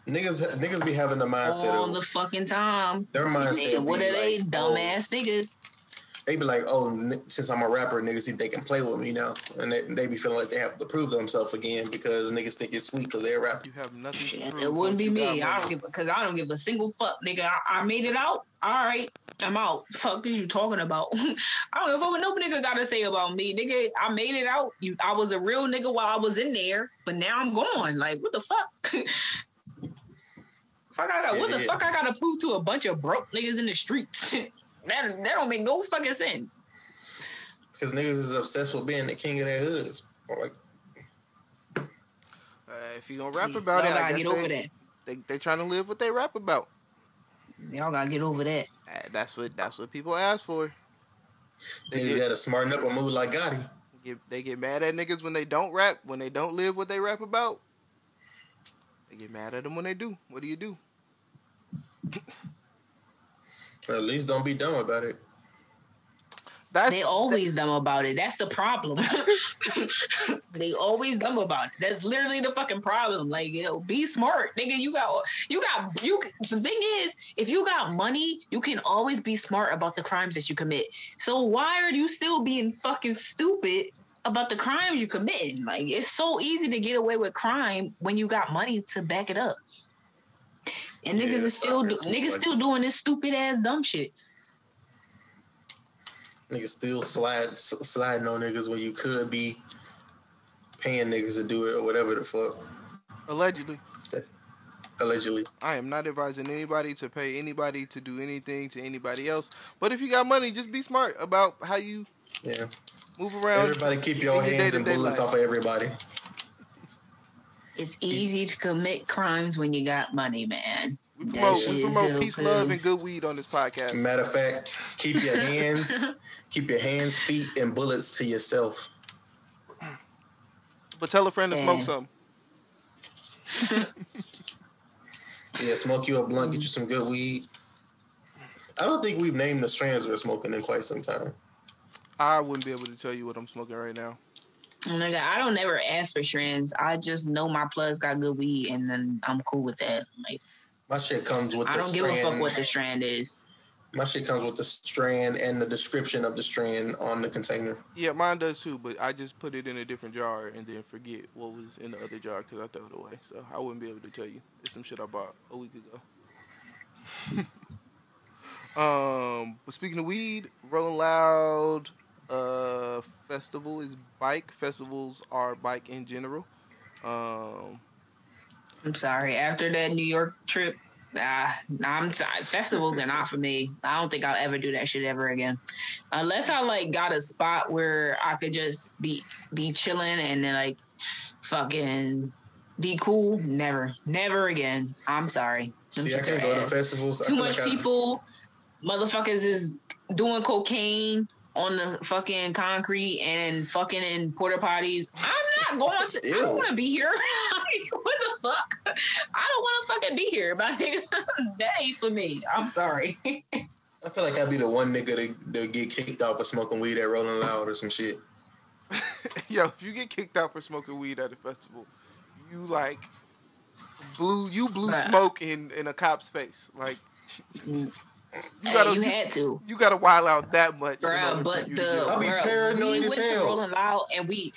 Niggas, niggas be having the mindset All of the fucking time. their mindset. Nigga, what be are they, like, dumbass oh, niggas? They be like, oh, since I'm a rapper, niggas think they can play with me now, and they, they be feeling like they have to prove themselves again because niggas think it's sweet because they're a rapper. You have nothing to Shit, prove. it wouldn't be me. I don't give because I don't give a single fuck, nigga. I, I made it out. All right, I'm out. Fuck is you talking about? I don't give a fuck what no nigga got to say about me, nigga. I made it out. You, I was a real nigga while I was in there, but now I'm gone. Like what the fuck? fuck, I got what the Yeah. fuck? I got to prove to a bunch of broke niggas in the streets. that that don't make no fucking sense. Because niggas is obsessed with being the king of their hoods. Like, Uh, if you gonna rap about Y'all it, I gotta guess get over they, that. they they trying to live what they rap about. Y'all gotta get over that. Uh, that's what that's what people ask for. They niggas get, got to smarten up and move like Gotti. get they get mad at niggas when they don't rap, when they don't live what they rap about. They get mad at them when they do. What do you do? Or at least don't be dumb about it. That's They always dumb about it. That's the problem. they always dumb about it. That's literally the fucking problem. Like, yo, be smart, nigga. You got, you got, you. The thing is, if you got money, you can always be smart about the crimes that you commit. So why are you still being fucking stupid about the crimes you commit? Like, it's so easy to get away with crime when you got money to back it up. And Yeah, niggas are still, do, niggas like- still doing this stupid ass dumb shit. Niggas still slide s- sliding on niggas when you could be paying niggas to do it or whatever the fuck. allegedly. Allegedly. I am not advising anybody to pay anybody to do anything to anybody else. But if you got money, just be smart about how you Yeah. move around. Everybody keep your in your hands and day-to-day bullets life. off of everybody. It's easy to commit crimes when you got money, man. We promote, we promote peace, good. love, and good weed on this podcast. Matter of fact, keep your hands, keep your hands, feet, and bullets to yourself. But tell a friend to smoke Yeah. some. Yeah, smoke you a blunt, get you some good weed. I don't think we've named the strands we're smoking in quite some time. I wouldn't be able to tell you what I'm smoking right now. Oh my god, I don't never ask for strands. I just know my plugs got good weed, and then I'm cool with that. Like My shit comes with I the don't give a fuck what the strand is. My shit comes with the strand and the description of the strand on the container. Yeah, mine does too, but I just put it in a different jar and then forget what was in the other jar because I threw it away. So I wouldn't be able to tell you. It's some shit I bought a week ago. um, but speaking of weed, Rolling Loud uh, festival is bike. Festivals are bike in general. Um, I'm sorry. After that New York trip, ah, nah, I'm sorry. Festivals are not for me. I don't think I'll ever do that shit ever again, unless I like got a spot where I could just be be chilling and then like fucking be cool. Never, never again. I'm sorry. Them See, I can't are go to festivals. Too much like I- people, motherfuckers is doing cocaine on the fucking concrete and fucking in porta potties. I'm not going to. I don't want to be here. what the fuck? I don't want to fucking be here, but that ain't for me. I'm sorry. I feel like I'd be the one nigga that, that get kicked out for smoking weed at Rolling Loud or some shit. yo, if you get kicked out for smoking weed at a festival, you like blew you blew Bruh. smoke in in a cop's face. Like mm. You Hey, gotta you you, had to. you gotta wild out that much. in Bruh, order for but the to I'll be bruh, paranoid we as went to. Rolling Loud and we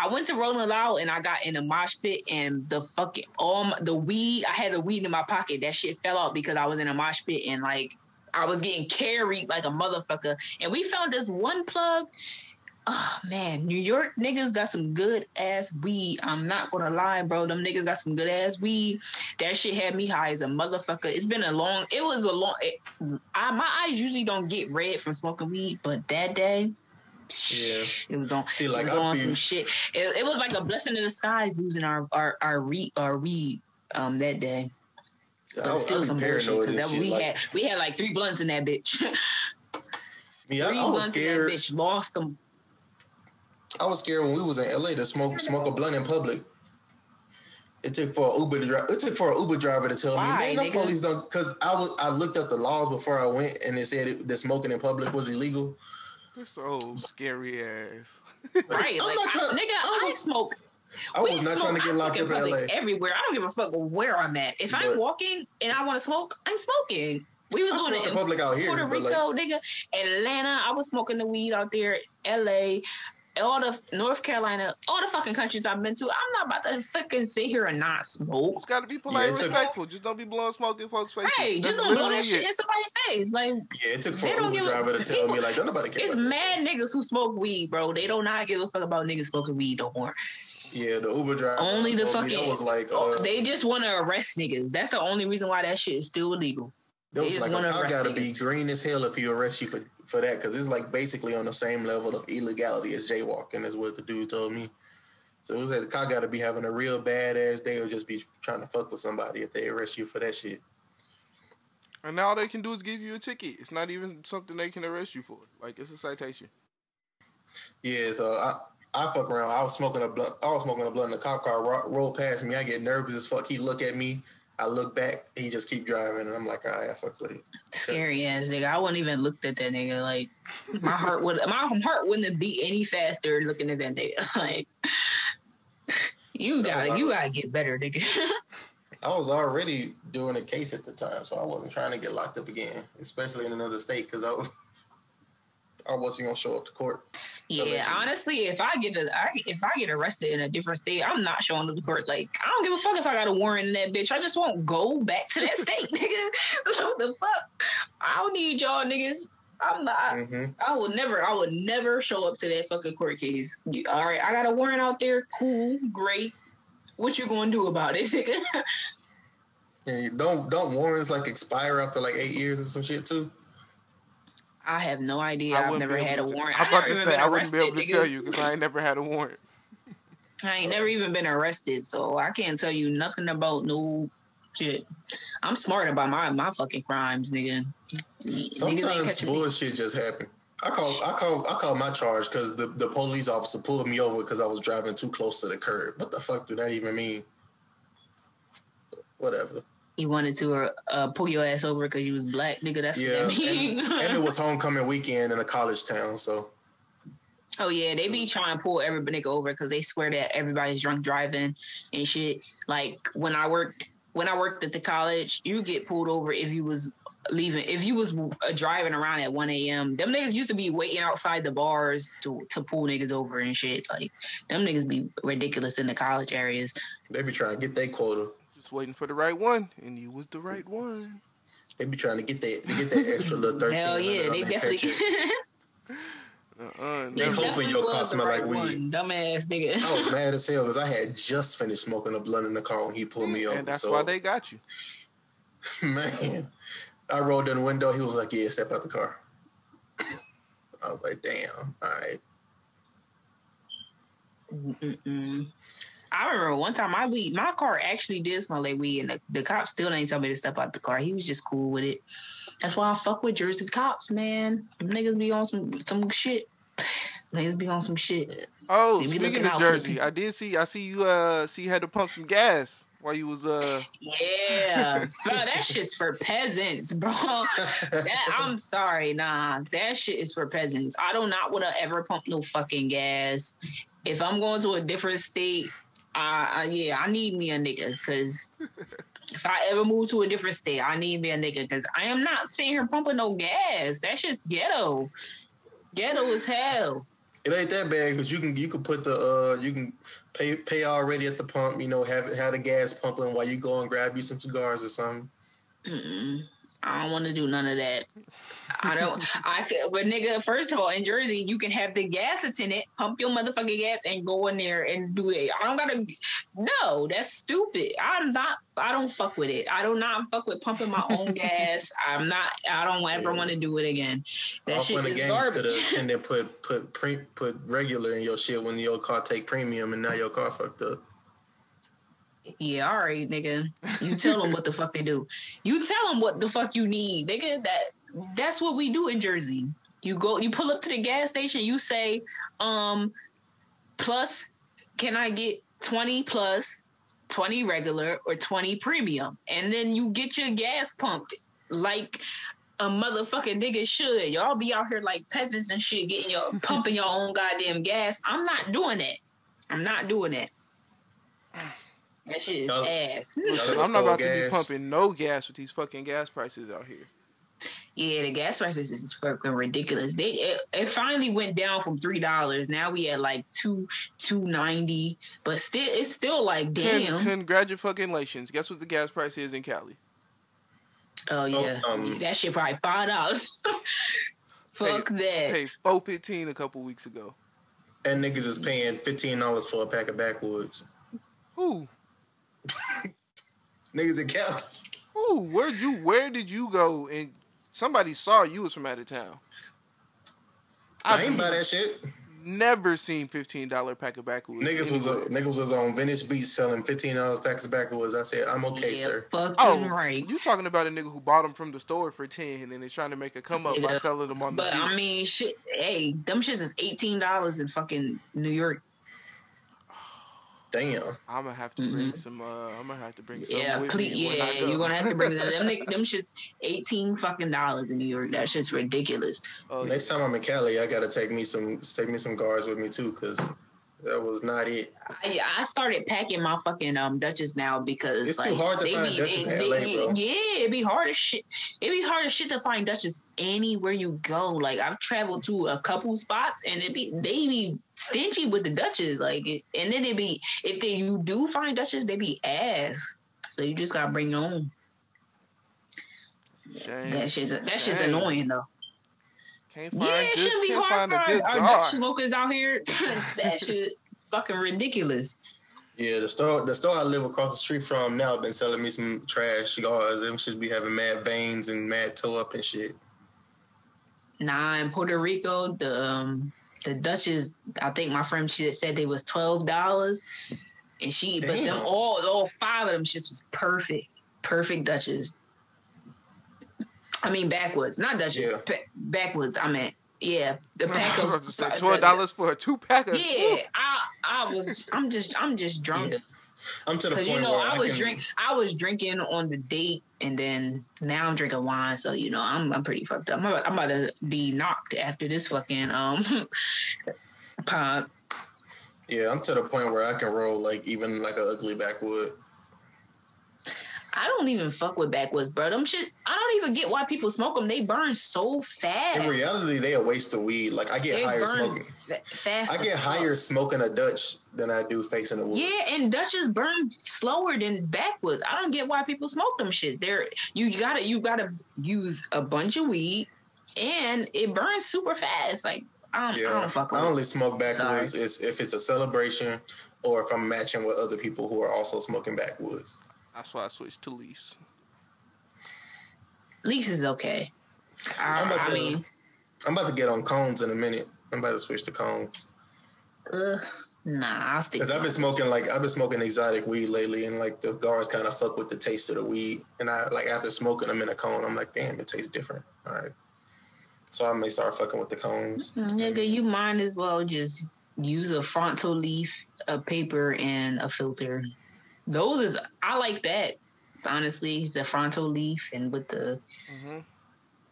I went to Rolling Loud and I got in a mosh pit and the fucking all my, the weed I had the weed in my pocket that shit fell out because I was in a mosh pit and like I was getting carried like a motherfucker and we found this one plug. Oh man, New York niggas got some good ass weed. I'm not gonna lie, bro. Them niggas got some good ass weed. That shit had me high as a motherfucker. It's been a long. It was a long. It, I, my eyes usually don't get red from smoking weed, but that day, Yeah. it was on. See, it like, was I on some shit. It, it was like a blessing in disguise losing our our our weed our weed um that day. But I, I still be some bullshit paranoid because we Like, had we had like three blunts in that bitch. me, I, three I was blunts in that scared. bitch. Lost them. I was scared when we was in LA to smoke smoke a blunt in public. It took for an Uber to drive. It took for an Uber driver to tell Why, me, "Man, no nigga? police don't." Because I was, I looked up the laws before I went, and it said it, that smoking in public was illegal. this old scary ass. Right, I'm like not I, nigga, I I, was- smoke. I was not smoke- trying to get I locked up in LA. Everywhere, I don't give a fuck where I'm at. If I'm walking and I want to smoke, I'm smoking. We was I going to public out here, Puerto but, like- Rico, nigga, Atlanta. I was smoking the weed out there, L.A. All the North Carolina, all the fucking countries I've been to. I'm not about to fucking sit here and not smoke. It's gotta be polite Yeah, and it took- respectful. Just don't be blowing smoke in folks' faces. Hey, That's just don't blow that shit it. in somebody's face. Like Yeah, it took for They an Uber a- driver to tell me like, don't nobody care. it's About that. mad niggas who smoke weed, bro. They don't not give a fuck about niggas smoking weed no more. Yeah, the Uber driver Only the told me fucking- that was like, Oh, uh, they just want to arrest niggas. That's the only reason why that shit is still illegal. That They was like, wanna I gotta be green as hell if he arrest you for, for that, because it's like basically on the same level of illegality as jaywalking, is what the dude told me. So it was like, I gotta be having a real badass day or just be trying to fuck with somebody if they arrest you for that shit. And now all they can do is give you a ticket. It's not even something they can arrest you for. Like it's a citation. Yeah, so I, I fuck around. I was smoking a blunt. I was smoking a blunt. And the cop car ro- rolled past me. I get nervous as fuck. He look at me. I look back. He just keep driving, and I'm like, all right, I fuck with it. Scary ass nigga. I wouldn't even looked at that nigga. Like my heart would my heart wouldn't beat any faster looking at that nigga. Like you So got you gotta get better, nigga. I was already doing a case at the time, so I wasn't trying to get locked up again, especially in another state, because I was I wasn't gonna show up to court. Yeah, honestly, if I get a, I, if I get arrested in a different state, I'm not showing up to court. Like I don't give a fuck if I got a warrant in that bitch. I just won't go back to that state, nigga. what the fuck? I don't need y'all niggas. I'm not. hmm I will never, I would never show up to that fucking court case. You- All right, I got a warrant out there. Cool, great. What you gonna do about it? nigga? And don't don't warrants like expire after like eight years or some shit too. I have no idea. I I've never had a to- warrant. I'm about to say I wouldn't be able to arrested, tell you because I ain't never had a warrant. I ain't never even been arrested, so I can't tell you nothing about no shit. I'm smart about my my fucking crimes, nigga. Sometimes catching me. bullshit just happen. I call I call I call my charge because the, the police officer pulled me over because I was driving too close to the curb. What the fuck do that even mean? Whatever. He wanted to uh, uh, pull your ass over because you was black, nigga. That's Yeah, what that mean. and, and it was homecoming weekend in a college town, so oh yeah, they be trying to pull every nigga over because they swear that everybody's drunk driving and shit. Like when I worked when I worked at the college, you get pulled over if you was leaving if you was uh, driving around at 1 a.m. Them niggas used to be waiting outside the bars to to pull niggas over and shit. Like them niggas be ridiculous in the college areas. they be trying to get their quota. Just waiting for the right one, and you was the right one. They be trying to get that to get that extra little thirteen. Hell yeah, they definitely. Uh-uh, They hoping your car was the smell like right weed. one. Dumbass nigga. I was mad as hell because I had just finished smoking a blunt in the car when he pulled me over. and that's so, why they got you. man, I rolled down the window. He was like, "Yeah, step out the car." I was like, "Damn, all right." Mm-mm. I remember one time my weed, my car actually did smell like weed, and the, the cop still ain't tell me to step out the car. He was just cool with it. That's why I fuck with Jersey cops, man. Them niggas be on some some shit. Niggas be on some shit. Oh, speaking of Jersey, people. I did see. I see you. Uh, see you had to pump some gas while you was. Uh, Yeah, bro, that shit's for peasants, bro. That I'm sorry, nah, that shit is for peasants. I do not want to ever pump no fucking gas. If I'm going to a different state, uh, uh yeah, I need me a nigga because if I ever move to a different state, I need me a nigga because I am not sitting here pumping no gas. That shit's ghetto, ghetto as hell. It ain't that bad because you can you can put the uh you can pay pay already at the pump. You know, have have the gas pumping while you go and grab you some cigars or something. Mm-mm. I don't want to do none of that. I don't. I could, but nigga, first of all, in Jersey, you can have the gas attendant pump your motherfucking gas and go in there and do it. I don't gotta. No, that's stupid. I'm not. I don't fuck with it. I do not fuck with pumping my own gas. I'm not. I don't ever Yeah. want to do it again. That Off shit when the is games garbage. to the attendant put put pre, put regular in your shit when your car take premium and now your car fucked up. Yeah, all right, nigga. You tell them what the fuck they do. You tell them what the fuck you need, nigga. That that's what we do in Jersey. You go, you pull up to the gas station. You say, um, plus, can I get twenty plus, twenty regular, or twenty premium? And then you get your gas pumped like a motherfucking nigga should. Y'all be out here like peasants and shit, getting your pumping your own goddamn gas. I'm not doing that. I'm not doing that. That shit is Y'all- ass. listen, I'm not stole about to be pumping no gas with these fucking gas prices out here. Yeah, the gas prices is fucking ridiculous. They it, it finally went down from three dollars. Now we at like two two ninety, but still it's still like damn. Con- congratulations. Guess what the gas price is in Cali? oh, oh yeah, some- that shit probably five dollars. Fuck that. Hey, four fifteen a couple weeks ago. And niggas is paying fifteen dollars for a pack of backwoods. Ooh, Niggas in Cali. ooh, where you? Where did you go? And somebody saw you was from out of town. I ain't I've buy that shit. never seen fifteen dollar pack of backwoods. Niggas was a, niggas was on Venice Beach selling fifteen dollars packs of backwoods. I said, I'm okay, yeah, sir. fucking Oh, right. you talking about a nigga who bought them from the store for ten and is trying to make a come up by selling them on the But. I mean, shit. Hey, them shits is eighteen dollars in fucking New York. Damn. I'm gonna have to bring some. Uh, I'm gonna have to bring some. Yeah, with please, me when I yeah, go. you're gonna have to bring them. Them, them shits eighteen fucking dollars in New York. That shit's ridiculous. Oh, yeah. Next time I'm in Cali, I gotta take me some take me some guards with me too, cause that was not it. I, I started packing my fucking um Dutchess now because It's like, too hard to they find be, Dutchess in LA, they- bro. Yeah, it'd be hard as shit. It'd be hard as shit to find Dutchess anywhere you go. Like I've traveled to a couple spots and it be they be stingy with the Dutchess. Like it, and then it be if they you do find Dutchess, they be ass. So you just gotta bring your own. Shame. That shit that shit's Shame. annoying though. Can't find Yeah, it good, shouldn't be can't hard for good our, our. Dutch smokers out here. that shit fucking ridiculous. Yeah, the store the store I live across the street from now been selling me some trash cigars. Them should be having mad veins and mad toe up and shit. Nah, in Puerto Rico, the um, the Dutchess, I think my friend she said they was twelve dollars, and she, but them all all five of them just was perfect, perfect Dutchess. I mean backwoods, not Dutchess, Yeah. pa- backwoods. I meant yeah, the pack of Twelve dollars for a two pack of. Yeah, I I was I'm just I'm just drunk. Yeah. I'm to the point you know, where I was can, drink, I was drinking on the date, and then now I'm drinking wine. So you know, I'm I'm pretty fucked up. I'm about, I'm about to be knocked after this fucking um pod. Yeah, I'm to the point where I can roll like even like an ugly backwood. I don't even fuck with backwoods, bro. Them shit. I don't even get why people smoke them. They burn so fast. In reality, they a waste of weed. Like I get they higher smoking. fa- fast. I get fuck. higher smoking a Dutch than I do facing the wood. Yeah, and Dutchess burn slower than backwoods. I don't get why people smoke them shits. They're you gotta you gotta use a bunch of weed, and it burns super fast. Like I don't, I don't fuck with I it. only smoke backwoods is if it's a celebration or if I'm matching with other people who are also smoking backwoods. That's why I switched to Leafs. Leafs is okay. I'm I, about I to- mean, I'm about to get on cones in a minute. I'm about to switch to cones uh, nah, I'll stick. because I've been smoking like I've been smoking exotic weed lately, and like the guards kind of fuck with the taste of the weed. And I like after smoking them in a cone, I'm like, damn, it tastes different. All right, so I may start fucking with the cones. Nigga, you might as well just use a fronto leaf, a paper, and a filter. Those is I like that. Honestly, the fronto leaf and with the Mm-hmm.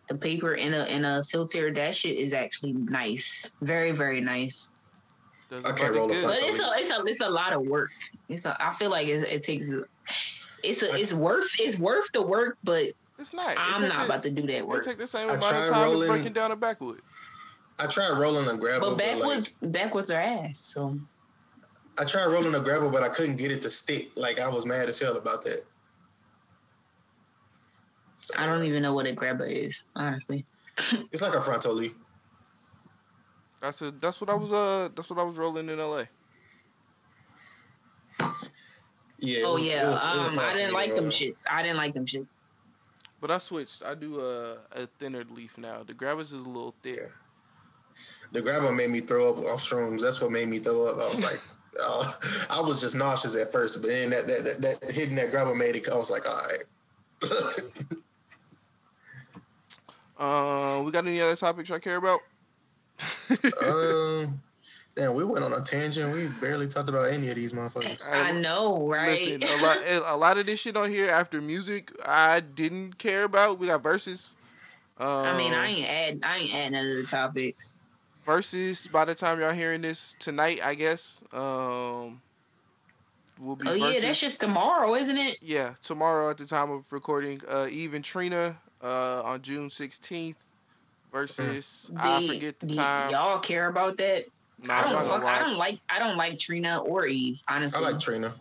the paper and a and a filter, that shit is actually nice. Very, very nice. Does I it can't body roll a good? front But it's a it's a it's a lot of work. It's a, I feel like it, it takes it's a, it's worth it's worth the work, but It's not. I'm take not the- about to do that It work. take the same I amount of tried time as breaking down a backwood. I tried rolling a grabber, But but backwards like backwards are ass. So I tried rolling a grabber, but I couldn't get it to stick. Like I was mad as hell about that. I don't even know what a grabber is, honestly. It's like a fronto leaf. That's a, that's what I was uh that's what I was rolling in L.A. Yeah. oh was- it yeah, was- it was um, I didn't me to like them roll. shits. I didn't like them shits. But I switched. I do a, a thinner leaf now. The grabbers is a little thick. The grabber made me throw up off shrooms. That's what made me throw up. I was like, uh, I was just nauseous at first, but then that that, that, that hitting that grabber made it. I was like, all right. Uh, we got any other topics I care about? um, damn, we went on a tangent. We barely talked about any of these motherfuckers. I know, right? Listen, a lot, a lot of this shit on here after music, I didn't care about. We got verses. Um, I mean, I ain't add, I ain't add none of the topics. Verses. By the time y'all hearing this tonight, I guess. Um, will be. Oh yeah, that's just tomorrow, isn't it? Yeah, tomorrow at the time of recording, uh, Eve and Trina uh, on June sixteenth versus I forget the the- time. Y'all care about that? Nah, I don't fuck. I don't like. I don't like Trina or Eve. Honestly. I like Trina.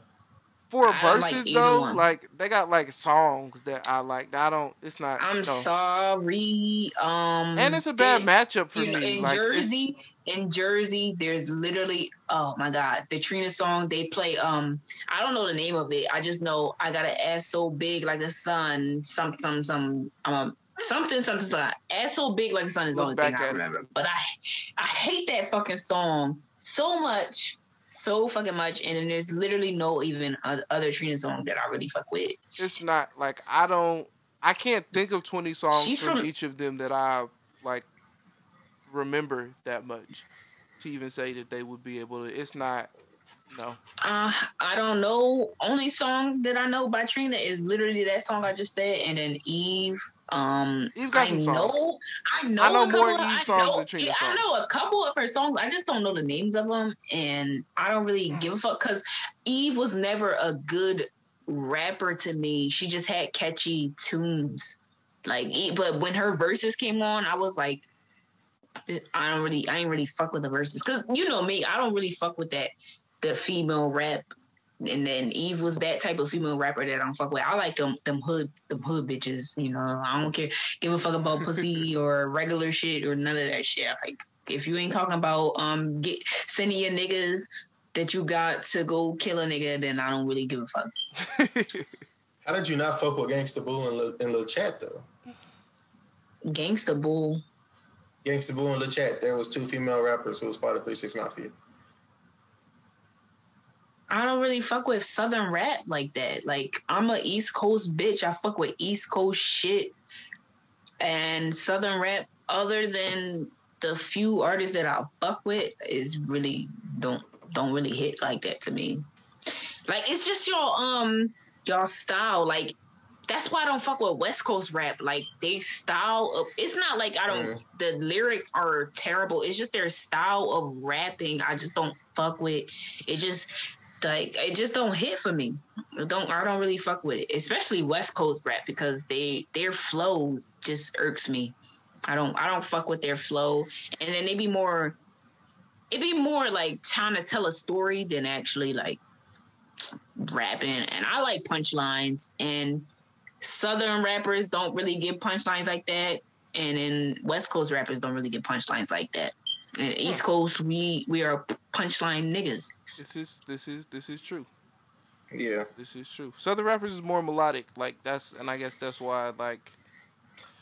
For don't like verses though. one. Like they got like songs that I like. I don't. It's not. I'm sorry. Um, And it's a bad matchup for me. in like Jersey, in Jersey, there's literally oh my god, the Trina song they play. Um, I don't know the name of it. I just know I got an ass so big like the sun. Some some some um something something something. Ass so big like the sun is the only thing I at it. remember. But I I hate that fucking song so much. So fucking much, and then there's literally no even other Trina song that I really fuck with. it's not like I don't. I can't think of twenty songs She's from, from- each of them that I like remember that much to even say that they would be able to. It's not. No. Uh, I don't know. Only song that I know by Trina is literally that song I just said, and then Eve. Um, Eve got I some know, songs. I know, I know a couple more of- Eve I songs know- than Trina yeah, I know a couple of her songs. I just don't know the names of them, and I don't really give a fuck because Eve was never a good rapper to me. She just had catchy tunes, like. But when her verses came on, I was like, I don't really, I ain't really fuck with the verses because you know me, I don't really fuck with that the female rap. And then Eve was that type of female rapper that I don't fuck with. I like them them hood them hood bitches. You know, I don't care give a fuck about pussy or regular shit or none of that shit. Like if you ain't talking about um get sending your niggas that you got to go kill a nigga, then I don't really give a fuck. How did you not fuck with Gangsta Boo and Lil, and Lil Chat though? Gangsta bull. Gangsta Boo and Lil Chat, there was two female rappers who was part of Three Six Mafia. I don't really fuck with southern rap like that. Like I'm a East Coast bitch. I fuck with East Coast shit and southern rap. Other than the few artists that I fuck with, is really don't don't really hit like that to me. Like it's just your um your style. Like that's why I don't fuck with West Coast rap. Like they style of it's not like I don't Mm. the lyrics are terrible. It's just their style of rapping. I just don't fuck with. It just like it just don't hit for me. It don't I don't really fuck with it. Especially West Coast rap because they their flow just irks me. I don't I don't fuck with their flow. And then they be more it'd be more like trying to tell a story than actually like rapping. And I like punchlines and Southern rappers don't really get punchlines like that. And then West Coast rappers don't really get punchlines like that. And East Coast, we we are punchline niggas. This is this is this is true. Yeah, This is true. Southern rappers is more melodic. Like that's and I guess that's why I like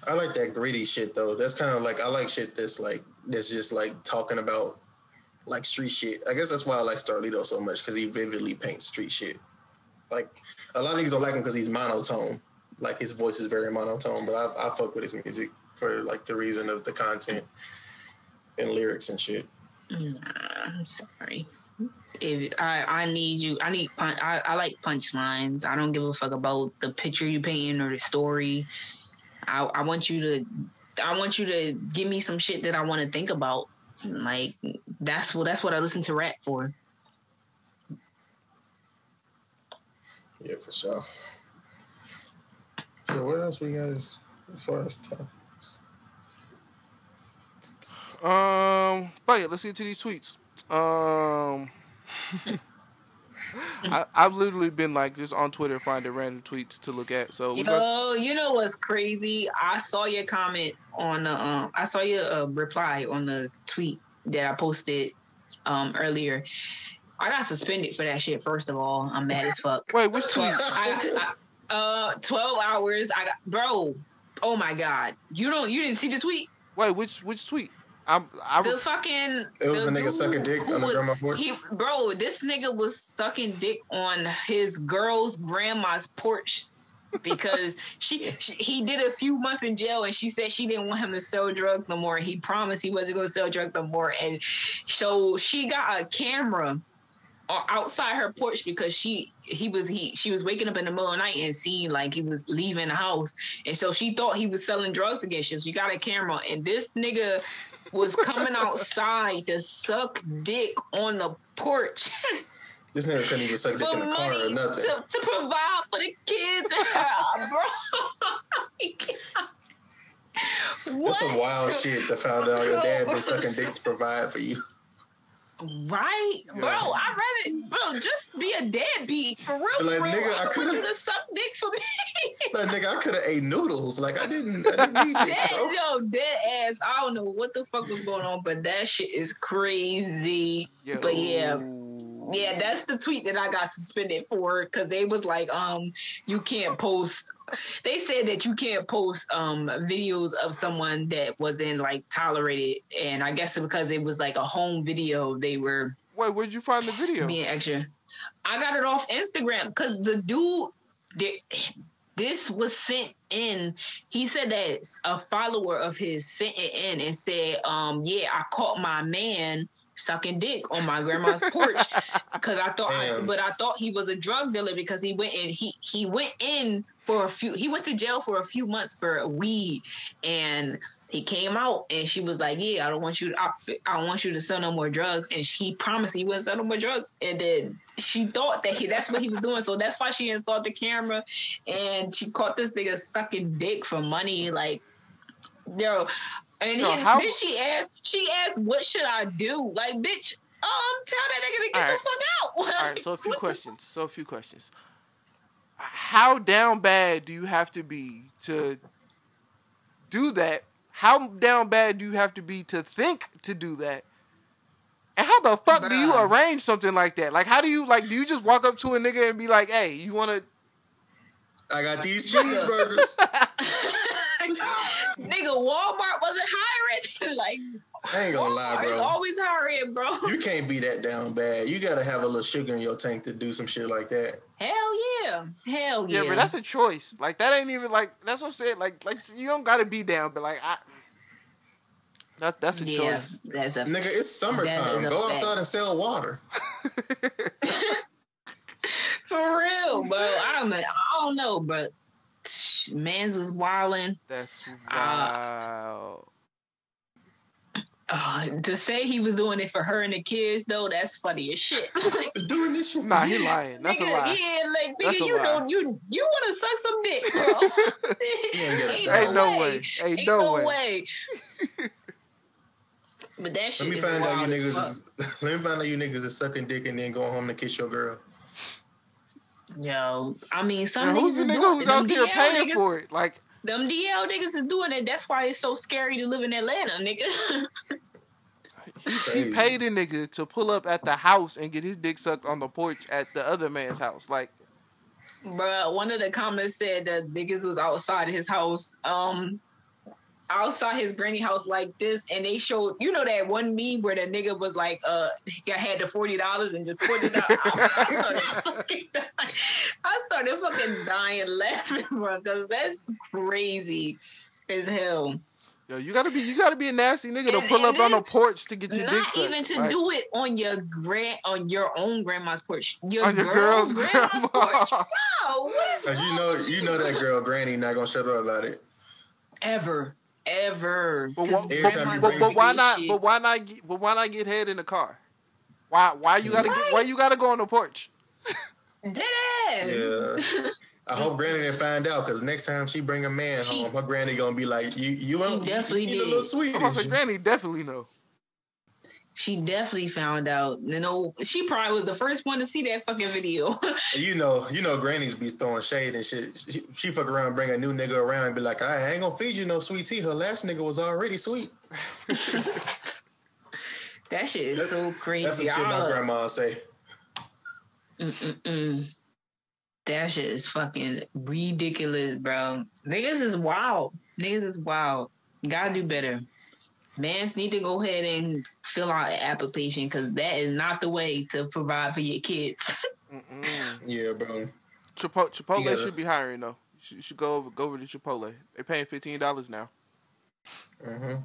I like that gritty shit though. That's kind of like I like shit that's like that's just like talking about like street shit. I guess that's why I like Starlito so much because he vividly paints street shit. Like a lot of niggas don't like him because he's monotone. Like his voice is very monotone, but I, I fuck with his music for like the reason of the content and lyrics and shit. Nah, I'm sorry. If I, I need you, I need pun- I, I like punchlines. I don't give a fuck about the picture you painting or the story. I, I want you to, I want you to give me some shit that I want to think about. Like that's what that's what I listen to rap for. Yeah, for sure. So what else we got as as far as topics? Um, but yeah, let's get to these tweets. Um, I, I've literally been like just on Twitter finding random tweets to look at. So we got, Yo, you know what's crazy? I saw your comment on the um, I saw your uh, reply on the tweet that I posted um earlier. I got suspended for that shit. First of all, I'm mad as fuck. wait, which tweet? I, I, uh, twelve hours. I got, bro. Oh my god, you don't, you didn't see the tweet? Wait, which which tweet? I'm I The fucking. It was a nigga dude sucking dick on the grandma porch? He, bro, this nigga was sucking dick on his girl's grandma's porch because she, she he did a few months in jail and she said she didn't want him to sell drugs no more. He promised he wasn't going to sell drugs no more, and so she got a camera outside her porch because she he was he she was waking up in the middle of the night and seeing like he was leaving the house and so she thought he was selling drugs again so she got a camera and this nigga was coming outside to suck dick on the porch This nigga couldn't even suck dick in the car or nothing. to, to provide for the kids bro That's some wild shit to find out your dad been sucking dick to provide for you. Right, bro. I'd rather, bro, just be a deadbeat for real. Like, for real. nigga, I I, coulda- you to suck dick for me. Like nigga, I could have ate noodles. Like I didn't, I didn't need this, dead, bro. yo, dead ass. I don't know what the fuck was going on, but that shit is crazy. But yeah, yeah, that's the tweet that I got suspended for because they was like, um, you can't post. They said that you can't post um videos of someone that wasn't like tolerated, and I guess because it was like a home video, they were Wait, where'd you find the video? being extra. I got it off Instagram because the dude, thi- this was sent in. He said that a follower of his sent it in and said, um, yeah, I caught my man sucking dick on my grandma's porch because I thought, I, but I thought he was a drug dealer because he went in, he he went in for a few, he went to jail for a few months for weed, and he came out and she was like, yeah, I don't want you, I, I don't want you to sell no more drugs, and she promised he wouldn't sell no more drugs, and then she thought that he that's what he was doing, so that's why she installed the camera, and she caught this nigga sucking dick for money, like, yo. And he- how- then she asked, she asked, "What should I do?" Like, bitch, um, tell that nigga to get All the fuck out. All right, so a few questions. So a few questions. How down bad do you have to be to do that? How down bad do you have to be to think to do that? And how the fuck do you Bruh. arrange something like that? Like, how do you like? Do you just walk up to a nigga and be like, "Hey, you want to?" I got these cheeseburgers. nigga, Walmart wasn't hiring. like, I ain't gonna lie, Walmart is bro. always hiring, bro. You can't be that down bad. You gotta have a little sugar in your tank to do some shit like that. Hell yeah, hell Yeah, yeah. but that's a choice. Like that ain't even like that's what I'm saying. Like, like you don't gotta be down, but like I. That, that's a yeah, choice. that's a Nigga, it's summertime. is a Go fact. outside and sell water. For real, bro. I'm. I don't know, but man's was wilding. That's Uh, wild. Uh, Uh, to say he was doing it for her and the kids, though, that's funny as shit. Doing this shit. nah, he lying. That's a lie. Yeah, like nigga, That's you lie. know, you you want to suck some dick, bro? ain't Ain't no way. Ain't, Ain't no, no way. way. but that shit Let me is find out you niggas is, let me find out you niggas is sucking dick and then going home to kiss your girl. Yo, I mean, some And niggas who's the is nigga doing who's out Them there paying niggas, for it? Like, Them DL niggas is doing it. That's why it's so scary to live in Atlanta, nigga. he Crazy. paid a nigga to pull up at the house and get his dick sucked on the porch at the other man's house. Like, Bruh, one of the comments said that niggas was outside his house, um, outside his granny house like this, and they showed, you know, that one meme where the nigga was like, uh, he had the forty dollars and just put it out. I started fucking dying. I started fucking dying laughing, bro, because that's crazy as hell. yo, you gotta be, you gotta be a nasty nigga to pull up on a porch to get your dick Not sucked. even to Like, do it on your grand, on your own grandma's porch, your, on your girl's, girl's grandma's grandma. porch. Bro, what is Cause you know with you know that girl Granny not gonna shut up about it. ever, ever. But, 'Cause why, Every but, but, but why not? shit- But why not? Get, but why not get head in the car? Why? Why you gotta get? Why you gotta go on the porch? Dead ass. Yeah. I hope Granny didn't find out because next time she bring a man She- home, her granny gonna be like, "You, you, ain't- definitely you, you did. a little sweet." I'm about to say, Granny definitely know. She definitely found out. You know, she probably was the first one to see that fucking video. You know, you know, grannies be throwing shade and shit. She, she fuck around, bring a new nigga around, and be like, "I ain't gonna feed you no sweet tea. Her last nigga was already sweet." that shit is so crazy. That's some shit my ah. grandma say. Mm-mm-mm. That shit is fucking ridiculous, bro. Niggas is wild. Niggas is wild. Gotta do better. Mans need to go ahead and fill out an application because that is not the way to provide for your kids. Yeah, bro. Chipotle, Chipotle You gotta- should be hiring though. You should, you should go over go over to Chipotle. They're paying fifteen dollars now. Mm-hmm.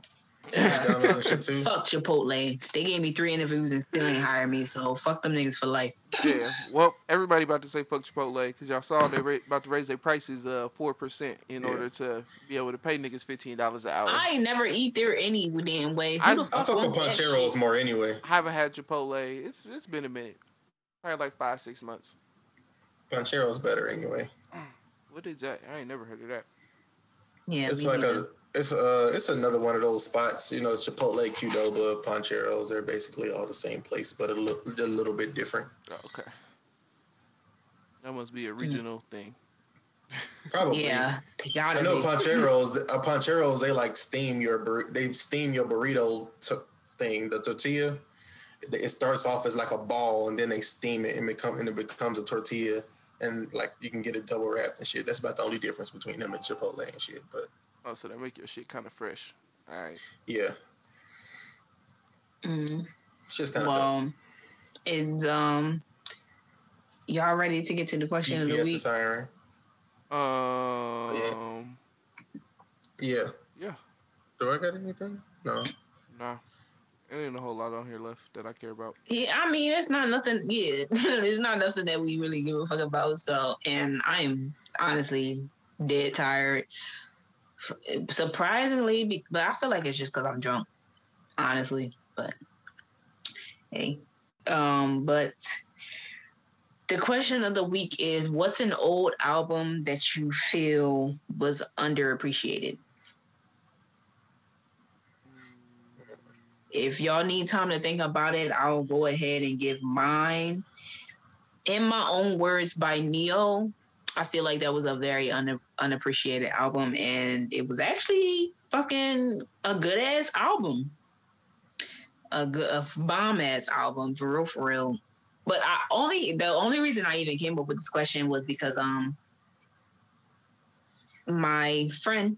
Download shit too. fuck Chipotle. They gave me three interviews and still ain't hired me, so fuck them niggas for life. Yeah. well, everybody about to say fuck Chipotle because y'all saw they ra- about to raise their prices uh four percent in Yeah. order to be able to pay niggas fifteen dollars an hour. I, I ain't never eat there any damn way. Who I- the I fuck fuck with wants that Pancheros shit? more anyway. I haven't had Chipotle. It's it's been a minute. Probably like five six months. Pancheros better anyway. What is that? I ain't never heard of that. Yeah, It's like neither. a it's uh it's another one of those spots. You know, it's Chipotle, Qdoba, Pancheros. They're basically all the same place, but a little a little bit different. Oh, okay. That must be a regional thing. Probably. yeah, they gotta I know be. Pancheros. Uh, Pancheros, they like steam your bur- they steam your burrito t- thing, the tortilla. It- It starts off as like a ball, and then they steam it, and become and it becomes a tortilla, and like you can get it double wrapped and shit. That's about the only difference between them and Chipotle and shit. But Oh, so that make your shit kind of fresh. All right. yeah, Mm, it's just kind of well, it's um, y'all ready to get to the question of the week? is hiring. Um. Yeah. Yeah. Do I got anything? No. Nah. There ain't a whole lot on here left that I care about. Yeah, I mean, it's not nothing. Yeah, it's not nothing that we really give a fuck about. So, and I'm honestly dead tired. Surprisingly, but I feel like it's just because I'm drunk. Honestly, but hey, um, but the question of the week is: What's an old album that you feel was underappreciated? If y'all need time to think about it, I'll go ahead and give mine. In my own words, by Ne-Yo, I feel like that was a very un- unappreciated album, and it was actually fucking a good ass album, a good a bomb ass album for real, for real. But I only the only reason I even came up with this question was because um my friend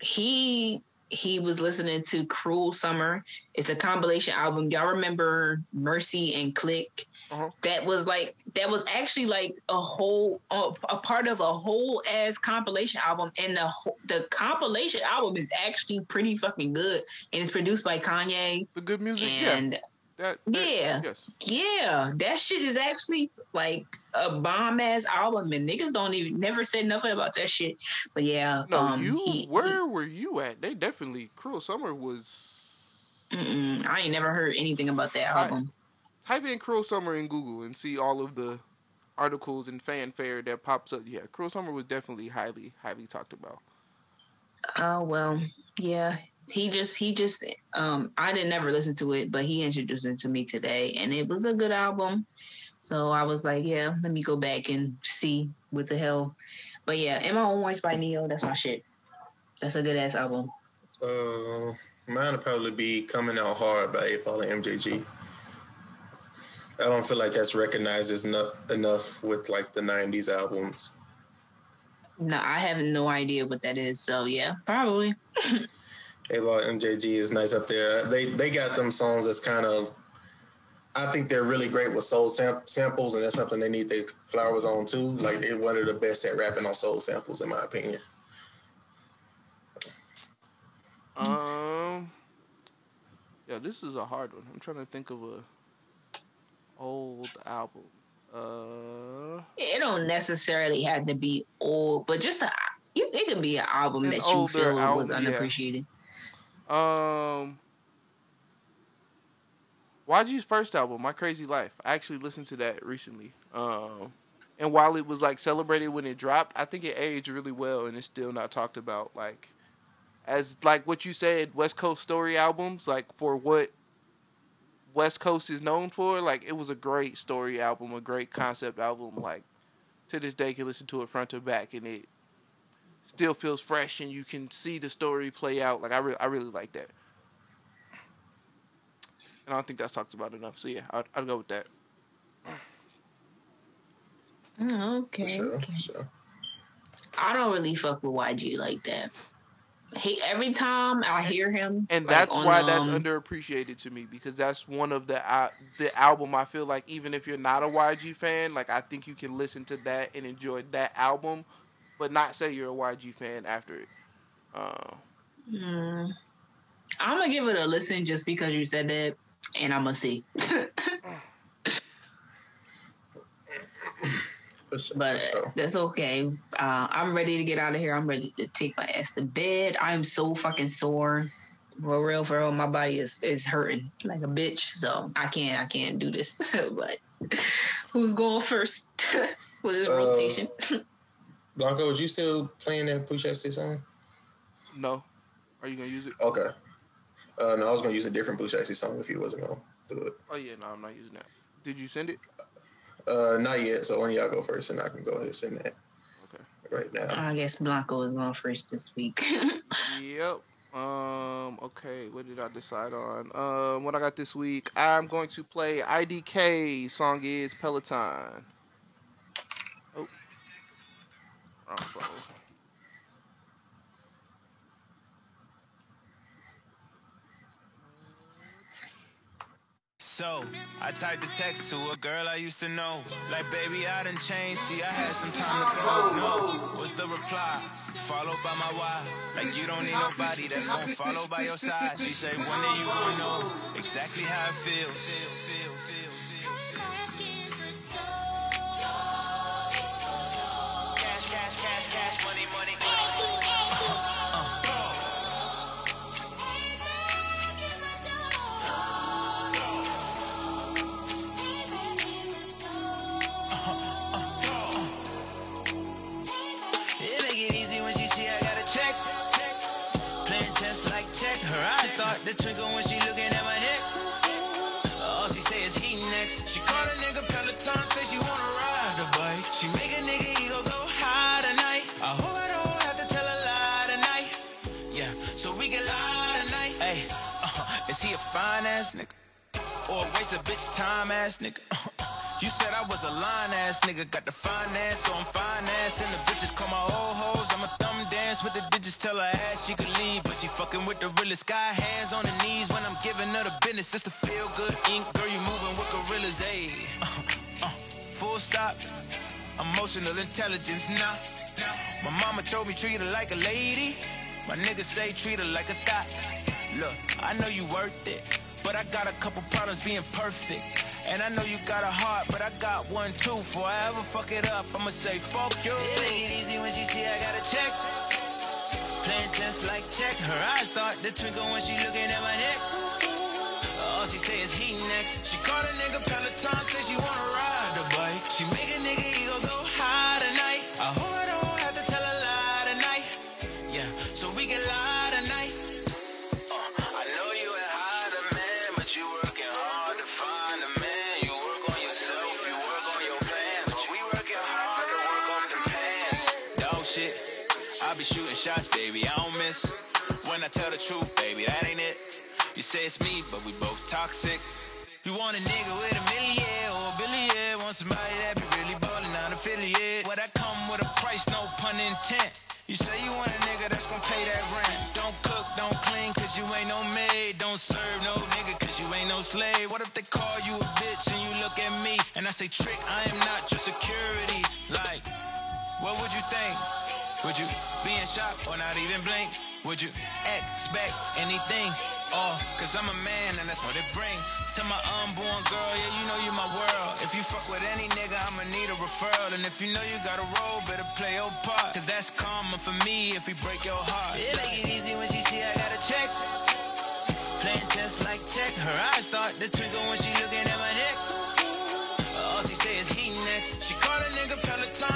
he he was listening to Cruel Summer. It's a compilation album. Y'all remember Mercy and Clique? Uh-huh. That was like that was actually like a whole a, a part of a whole ass compilation album, and the the compilation album is actually pretty fucking good, and it's produced by Kanye The G.O.O.D. Music, and That, that Yeah. Yes. Yeah, that shit is actually like a bomb ass album, and niggas don't even never said nothing about that shit. But yeah, No, um, you. he- where were you at? They definitely. Cruel Summer was. I ain't never heard anything about that I- album. Type in Cruel Summer in Google and see all of the articles and fanfare that pops up. Yeah, Cruel Summer was definitely highly, highly talked about. Oh well, yeah. He just he just um I didn't never listen to it, but he introduced it to me today, and it was a good album. So I was like, yeah, let me go back and see what the hell. But yeah, in my own voice by Ne-Yo, that's my shit. That's a good ass album. Uh, mine would probably be coming out hard by 8 Ball and MJG. I don't feel like that's recognized as enough, enough with like the 90s albums. No, I have no idea what that is. So yeah, probably. 8 Ball and MJG is nice up there. They they got them songs that's kind of, I think they're really great with soul sam- samples, and that's something they need their flowers on too. Like they're one of the best at rapping on soul samples, in my opinion. Um. Yeah, this is a hard one. I'm trying to think of a old album. Uh, It don't necessarily have to be old, but just a you, it could be an album that you feel album, was yeah. Um. YG's first album, My Krazy Life. I actually listened to that recently. Um, and while it was like celebrated when it dropped, I think it aged really well, and it's still not talked about. Like, as like what you said, West Coast story albums, like for what West Coast is known for. Like, it was a great story album, a great concept album. Like, to this day, you can listen to it front to back, and it still feels fresh, and you can see the story play out. Like, I really, I really like that. And I don't think that's talked about enough. So yeah, I'd, I'd go with that. Mm, okay, sure, okay. sure. I don't really fuck with YG like that. He every time I hear him, and like, that's on, why that's um, underappreciated to me because that's one of the uh, the album I feel like even if you're not a YG fan, like I think you can listen to that and enjoy that album, but not say you're a YG fan after it. Uh, mm, I'm gonna give it a listen just because you said that, and I'm gonna see. But for that's okay. Uh, I'm ready to get out of here. I'm ready to take my ass to bed. I'm so fucking sore. For real, for real, my body is is hurting like a bitch. So I can't, I can't do this. but who's going first with the Uh, rotation? Blanco, was you still playing that Pooh Shiesty song? no, are you gonna use it? Okay. Uh, no, I was gonna use a different Pooh Shiesty song if you wasn't gonna do it. Oh yeah, no, I'm not using that. Did you send it? Uh, not yet. So when y'all go first, and I can go ahead and send that Okay. right now. I guess Blanco is going first this week. Yep. Um. Okay. What did I decide on? Um. What I got this week? I'm going to play IDK. Song is Peloton. Wrong. So, I typed a text to a girl I used to know. Like, baby, I done changed. See, I had some time to go. No, what's the reply? Followed by my why. Like, you don't need nobody that's gonna follow by your side. She said, when are you gonna know exactly how it feels? Like check. Her eyes start to twinkle when she looking at my neck. All she say is he next. She call a nigga Peloton, say she wanna ride the bike. She make a nigga ego go high tonight. I hope I don't have to tell a lie tonight. Yeah, so we can lie tonight. Hey, uh, is he a fine ass nigga? Or a waste of bitch time ass nigga? You said I was a line ass nigga, got the finance, so I'm finance. And the bitches call my old hoes. I'm a thumb dance with the digits, tell her ass she could leave. But she fucking with the realest guy, hands on her knees when I'm giving her the business. Just to feel good ink, girl, you moving with gorillas, ayy. Uh, uh, full stop, emotional intelligence, nah. My mama told me treat her like a lady. My niggas say treat her like a thot. Look, I know you worth it. But I got a couple problems being perfect. And I know you got a heart, but I got one too. Before I ever fuck it up, I'ma say fuck you. It ain't easy when she see I got a check. Playing tense like check. Her eyes start to twinkle when she looking at my neck. All she say is he next. She call a nigga Peloton, say she wanna ride the bike. She make a nigga ego go baby. I don't miss. When I tell the truth, baby, that ain't it. You say it's me, but we both toxic. You want a nigga with a million or a billion. Want somebody that be really ballin', not affiliate. Well, that come with a price, no pun intent. You say you want a nigga that's gon' pay that rent. Don't cook, don't clean, cause you ain't no maid. Don't serve no nigga, cause you ain't no slave. What if they call you a bitch and you look at me and I say, Trick, I am not your security. Like, what would you think? Would you be in shock or not even blink? Would you expect anything? Oh, cause I'm a man and that's what it bring. To my unborn girl, yeah, you know you my world. If you fuck with any nigga, I'ma need a referral. And if you know you got a role, better play your part. Cause that's karma for me if we break your heart. It make it easy when she see I got a check. Playing just like check. Her eyes start to twinkle when she looking at my neck. All she say is he next. She call a nigga Peloton,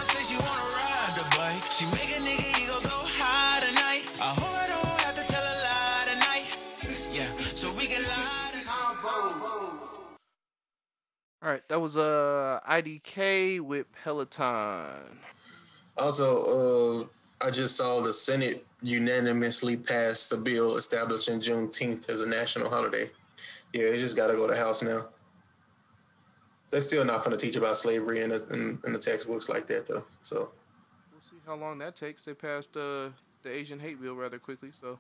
She make a nigga ego go high tonight I hope I don't have to tell a lie tonight Yeah, so we can lie tonight All right, that was uh IDK with Peloton. Also, uh, I just saw the Senate unanimously pass a bill establishing Juneteenth as a national holiday. Yeah, it just got to go to House now. They're still not going to teach about slavery in, the- in in the textbooks like that, though. So We'll see how long that takes. They passed uh, the Asian hate bill rather quickly, so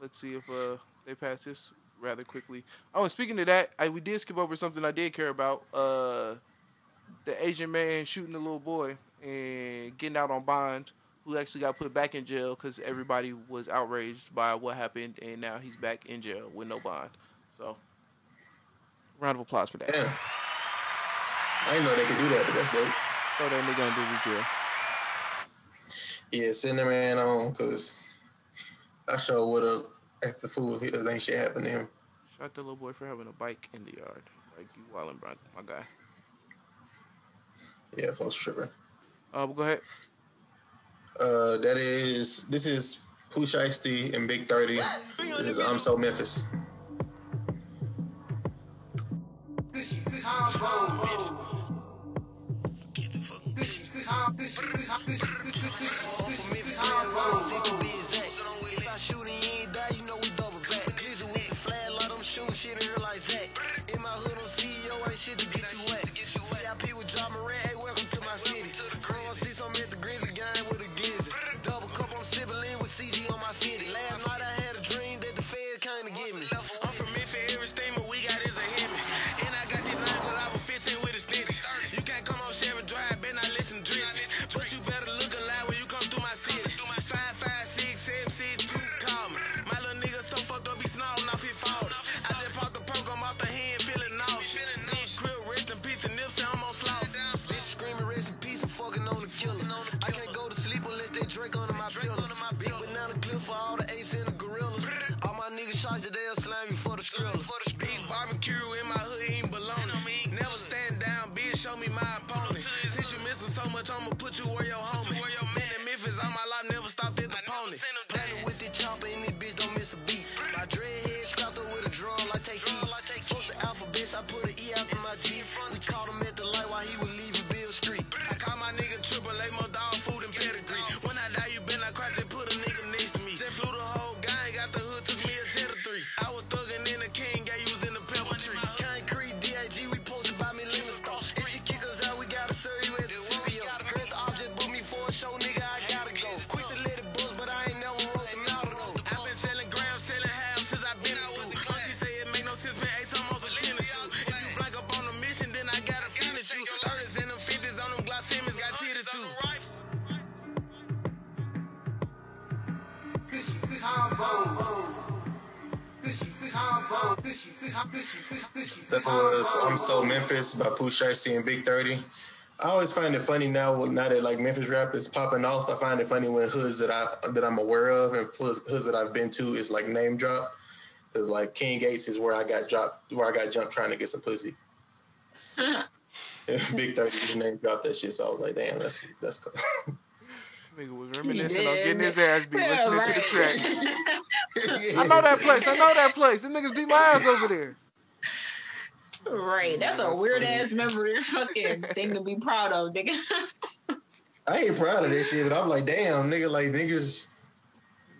let's see if uh, they pass this rather quickly. Oh, and speaking of that, I, we did skip over something I did care about. Uh, the Asian man shooting the little boy and getting out on bond, who actually got put back in jail because everybody was outraged by what happened, and now he's back in jail with no bond. So, round of applause for that. damn, I didn't know they could do that, but that's dope. Throw that nigga under the jail. Yeah, send that man on because I sure would have act the fool if ain't shit happened to him. Shot the little boy for having a bike in the yard. Like you wildin', bro, my guy. Yeah, folks tripping. Uh, go ahead. Uh, that is this is Pooh Shiesty and Big 30. This is I'm so Memphis. Off shit in like Zach. In my hood, I'm CEO, ain't shit to get you wet. So Memphis by Pooh Shiesty and Big 30. I always find it funny now now that like Memphis rap is popping off. I find it funny when hoods that I that I'm aware of and hoods, hoods that I've been to is like name drop. Cause like King Gates is where I got dropped where I got jumped trying to get some pussy. Big 30 just name dropped that shit, so I was like, damn, that's that's cool. Nigga was reminiscing on getting his ass beat, yeah, listening to the right. track. I know that place. I know that place. Them niggas beat my ass over there. Right. That's a That's weird funny. ass memory fucking thing to be proud of, nigga. I ain't proud of this shit, but I'm like, damn, nigga, like niggas,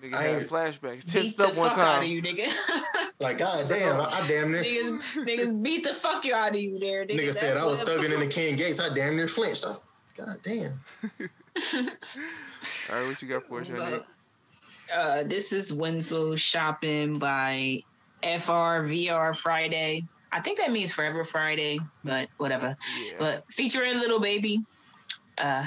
Nigga I had ain't- flashbacks. beat the up one fuck out of time. you, nigga. like, god damn, I, I damn near. niggas, niggas beat the fuck you out of you there, nigga. Nigga said I was thugging in the King Gates. I damn near flinched. I, god damn. All right, what you got for us, Yannick? Uh, this is Window Shopping by FRVR Friday. I think that means Forever Friday, but whatever. Yeah. But featuring Lil Baby. Uh,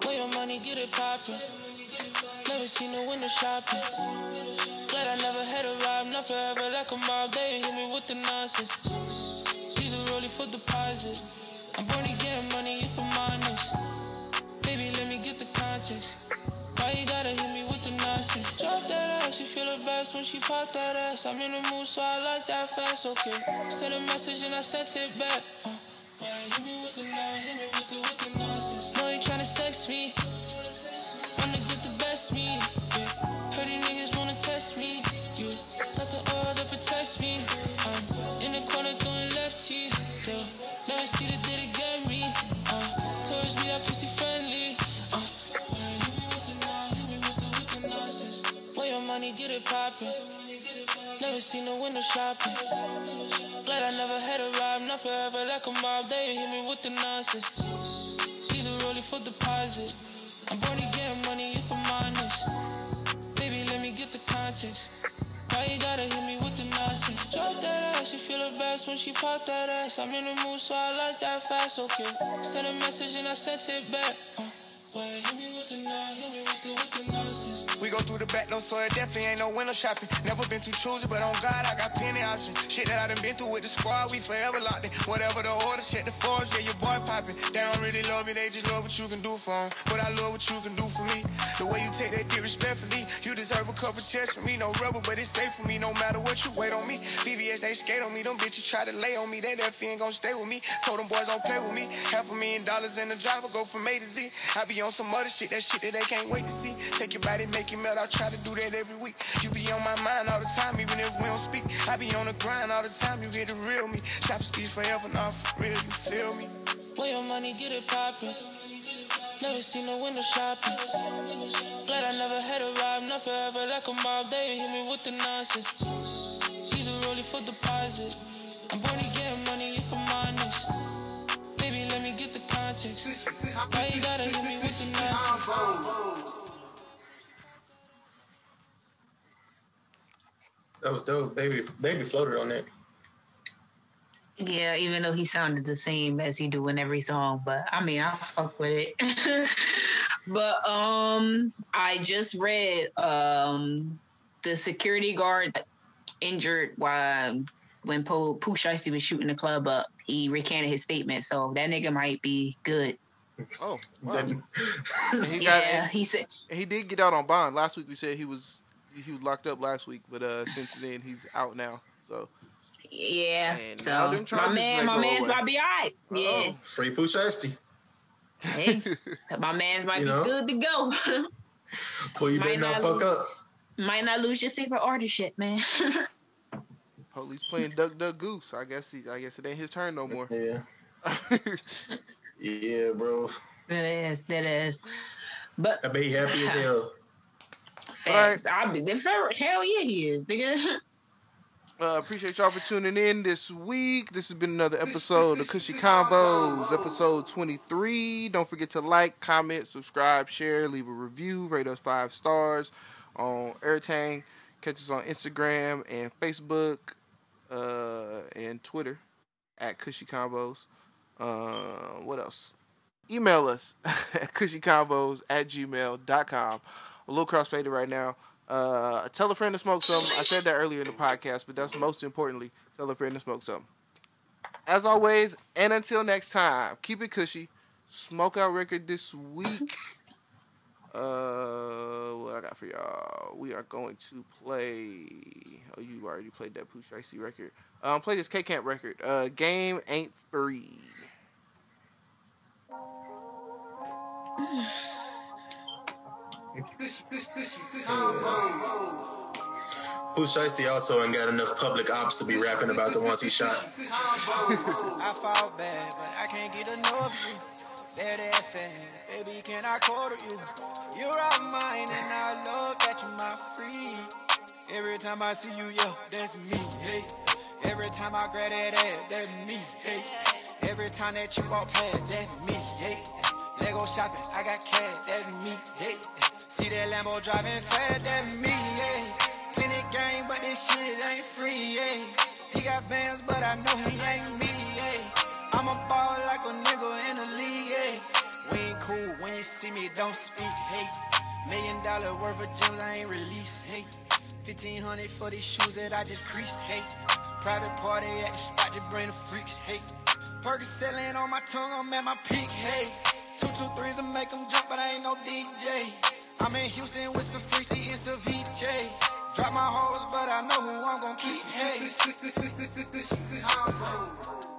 Where your money get it poppin'? Never seen no window shopping. Glad I never had a ride, not forever like a mob. They hit me with the nonsense. Leave the rollie for deposit. I'm born to get money if I'm honest. Context. Why you gotta hit me with the nonsense? Drop that ass, you feel the best when she pop that ass. I'm in the mood, so I like that fast, okay. Send a message and I sent it back. Uh, yeah, hit me with the non, hit me with the, with the nonsense. Know you tryna sex me. Seen no window shopping. Glad I never had a ride, not forever like a mob. They hit me with the nonsense. Leave the rollie for deposit. I'm born to get money if I'm honest. Baby, let me get the context. Why you gotta hit me with the nonsense? Drop that ass, you feel the best when she pop that ass. I'm in the mood, so I like that fast, okay. Send a message and I sent it back. Uh, through the back door, so it definitely ain't no window shopping. Never been too choosy, but on God, I got plenty options. Shit that I done been through with the squad, we forever locked in. Whatever the order, check the forge, yeah, your boy popping. They don't really love me, they just love what you can do for 'em. But I love what you can do for me. The way you take that dick respectfully, you deserve a couple checks from me. No rubber, but it's safe for me, no matter what you wait on me. VVS, they skate on me, them bitches try to lay on me. They that ain't gonna stay with me. Told them boys don't play with me. Half a million dollars in the driver, go from A to Z. I be on some other shit, that shit that they can't wait to see. Take your body, make it melt. I try to do that every week. You be on my mind all the time, even if we don't speak. I be on the grind all the time, you get the real me. Shop speech forever, now for real, you feel me? Where your money get it poppin'? Never seen no window shopping. Glad I never had a ride, not forever like a mob. They hit me with the nonsense. Leave the rollie for deposit. I'm born to get money if I'm honest. Baby, let me get the context. Why you gotta hit me with the nonsense? That was dope. Baby, baby floated on that. yeah, even though he sounded the same as he do in every song, but I mean, I fuck with it. but um, I just read um the security guard injured while when Po Pooh Shiesty was shooting the club up. He recanted his statement, so that nigga might be good. Oh, wow. Then- And he got yeah, he said. he did get out on bond. Last week we said he was he was locked up last week, but uh since then he's out now. So Yeah, And so my man, my man's away. might be alright. Yeah, Uh-oh. Free Pooh Shiesty. hey, my man's might You be know? good to go. Pooh, you better Might not not fuck lose. up. might not lose your favorite artist shit, man. police playing Duck Duck Goose. I guess he I guess it ain't his turn no more. Yeah. Yeah, bro. that is, that is. But I bet he happy as hell. Facts, I'll be there. Hell yeah, he is, nigga. Uh, appreciate y'all for tuning in this week. This has been another episode of Cushy Convos, episode 23. Don't forget to like, comment, subscribe, share, leave a review, rate us five stars on Airtang. Catch us on Instagram and Facebook uh, and Twitter at Cushy Convos. Uh, what else? email us at cushyconvos at gmail.com. A little crossfaded right now. Uh, tell a friend to smoke some. I said that earlier in the podcast, but that's most importantly, tell a friend to smoke some. As always, and until next time, keep it cushy. Smoke out record this week. Uh, what I got for y'all? We are going to play. Oh, you already played that Pooh Shiesty record. Um, play this K Camp record. Uh, game ain't free. Pooh Shiesty also ain't got enough public ops to be rapping about the ones he shot. I fall bad, but I can't get enough of you. They're that fan, baby, can I quarter you? You're all mine, and I love that you're my free. Every time I see you, yo, that's me, hey. Every time I grab that ass, that's me, hey. Every time that you walk past, that's me, hey. Lego shopping, I got cash, that's me, hey. See that Lambo driving fast, that's me, hey. Plenty game, but this shit ain't free, hey. He got bands, but I know he ain't me, hey. I'm a ball like a nigga in the league, hey. We ain't cool when you see me, don't speak, hey. Million dollar worth of gems I ain't released, hey. 1500 for these shoes that I just creased, hey. Private party at the spot, just bring the freaks, hey. Selling on my tongue, I'm at my peak, hey. Two, two, threes to make them jump, but I ain't no DJ. I'm in Houston with some freaks, eating ceviche. Drop my hoes, but I know who I'm gonna keep, hey.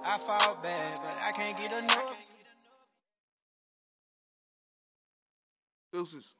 I fall bad, but I can't get enough. Deuces.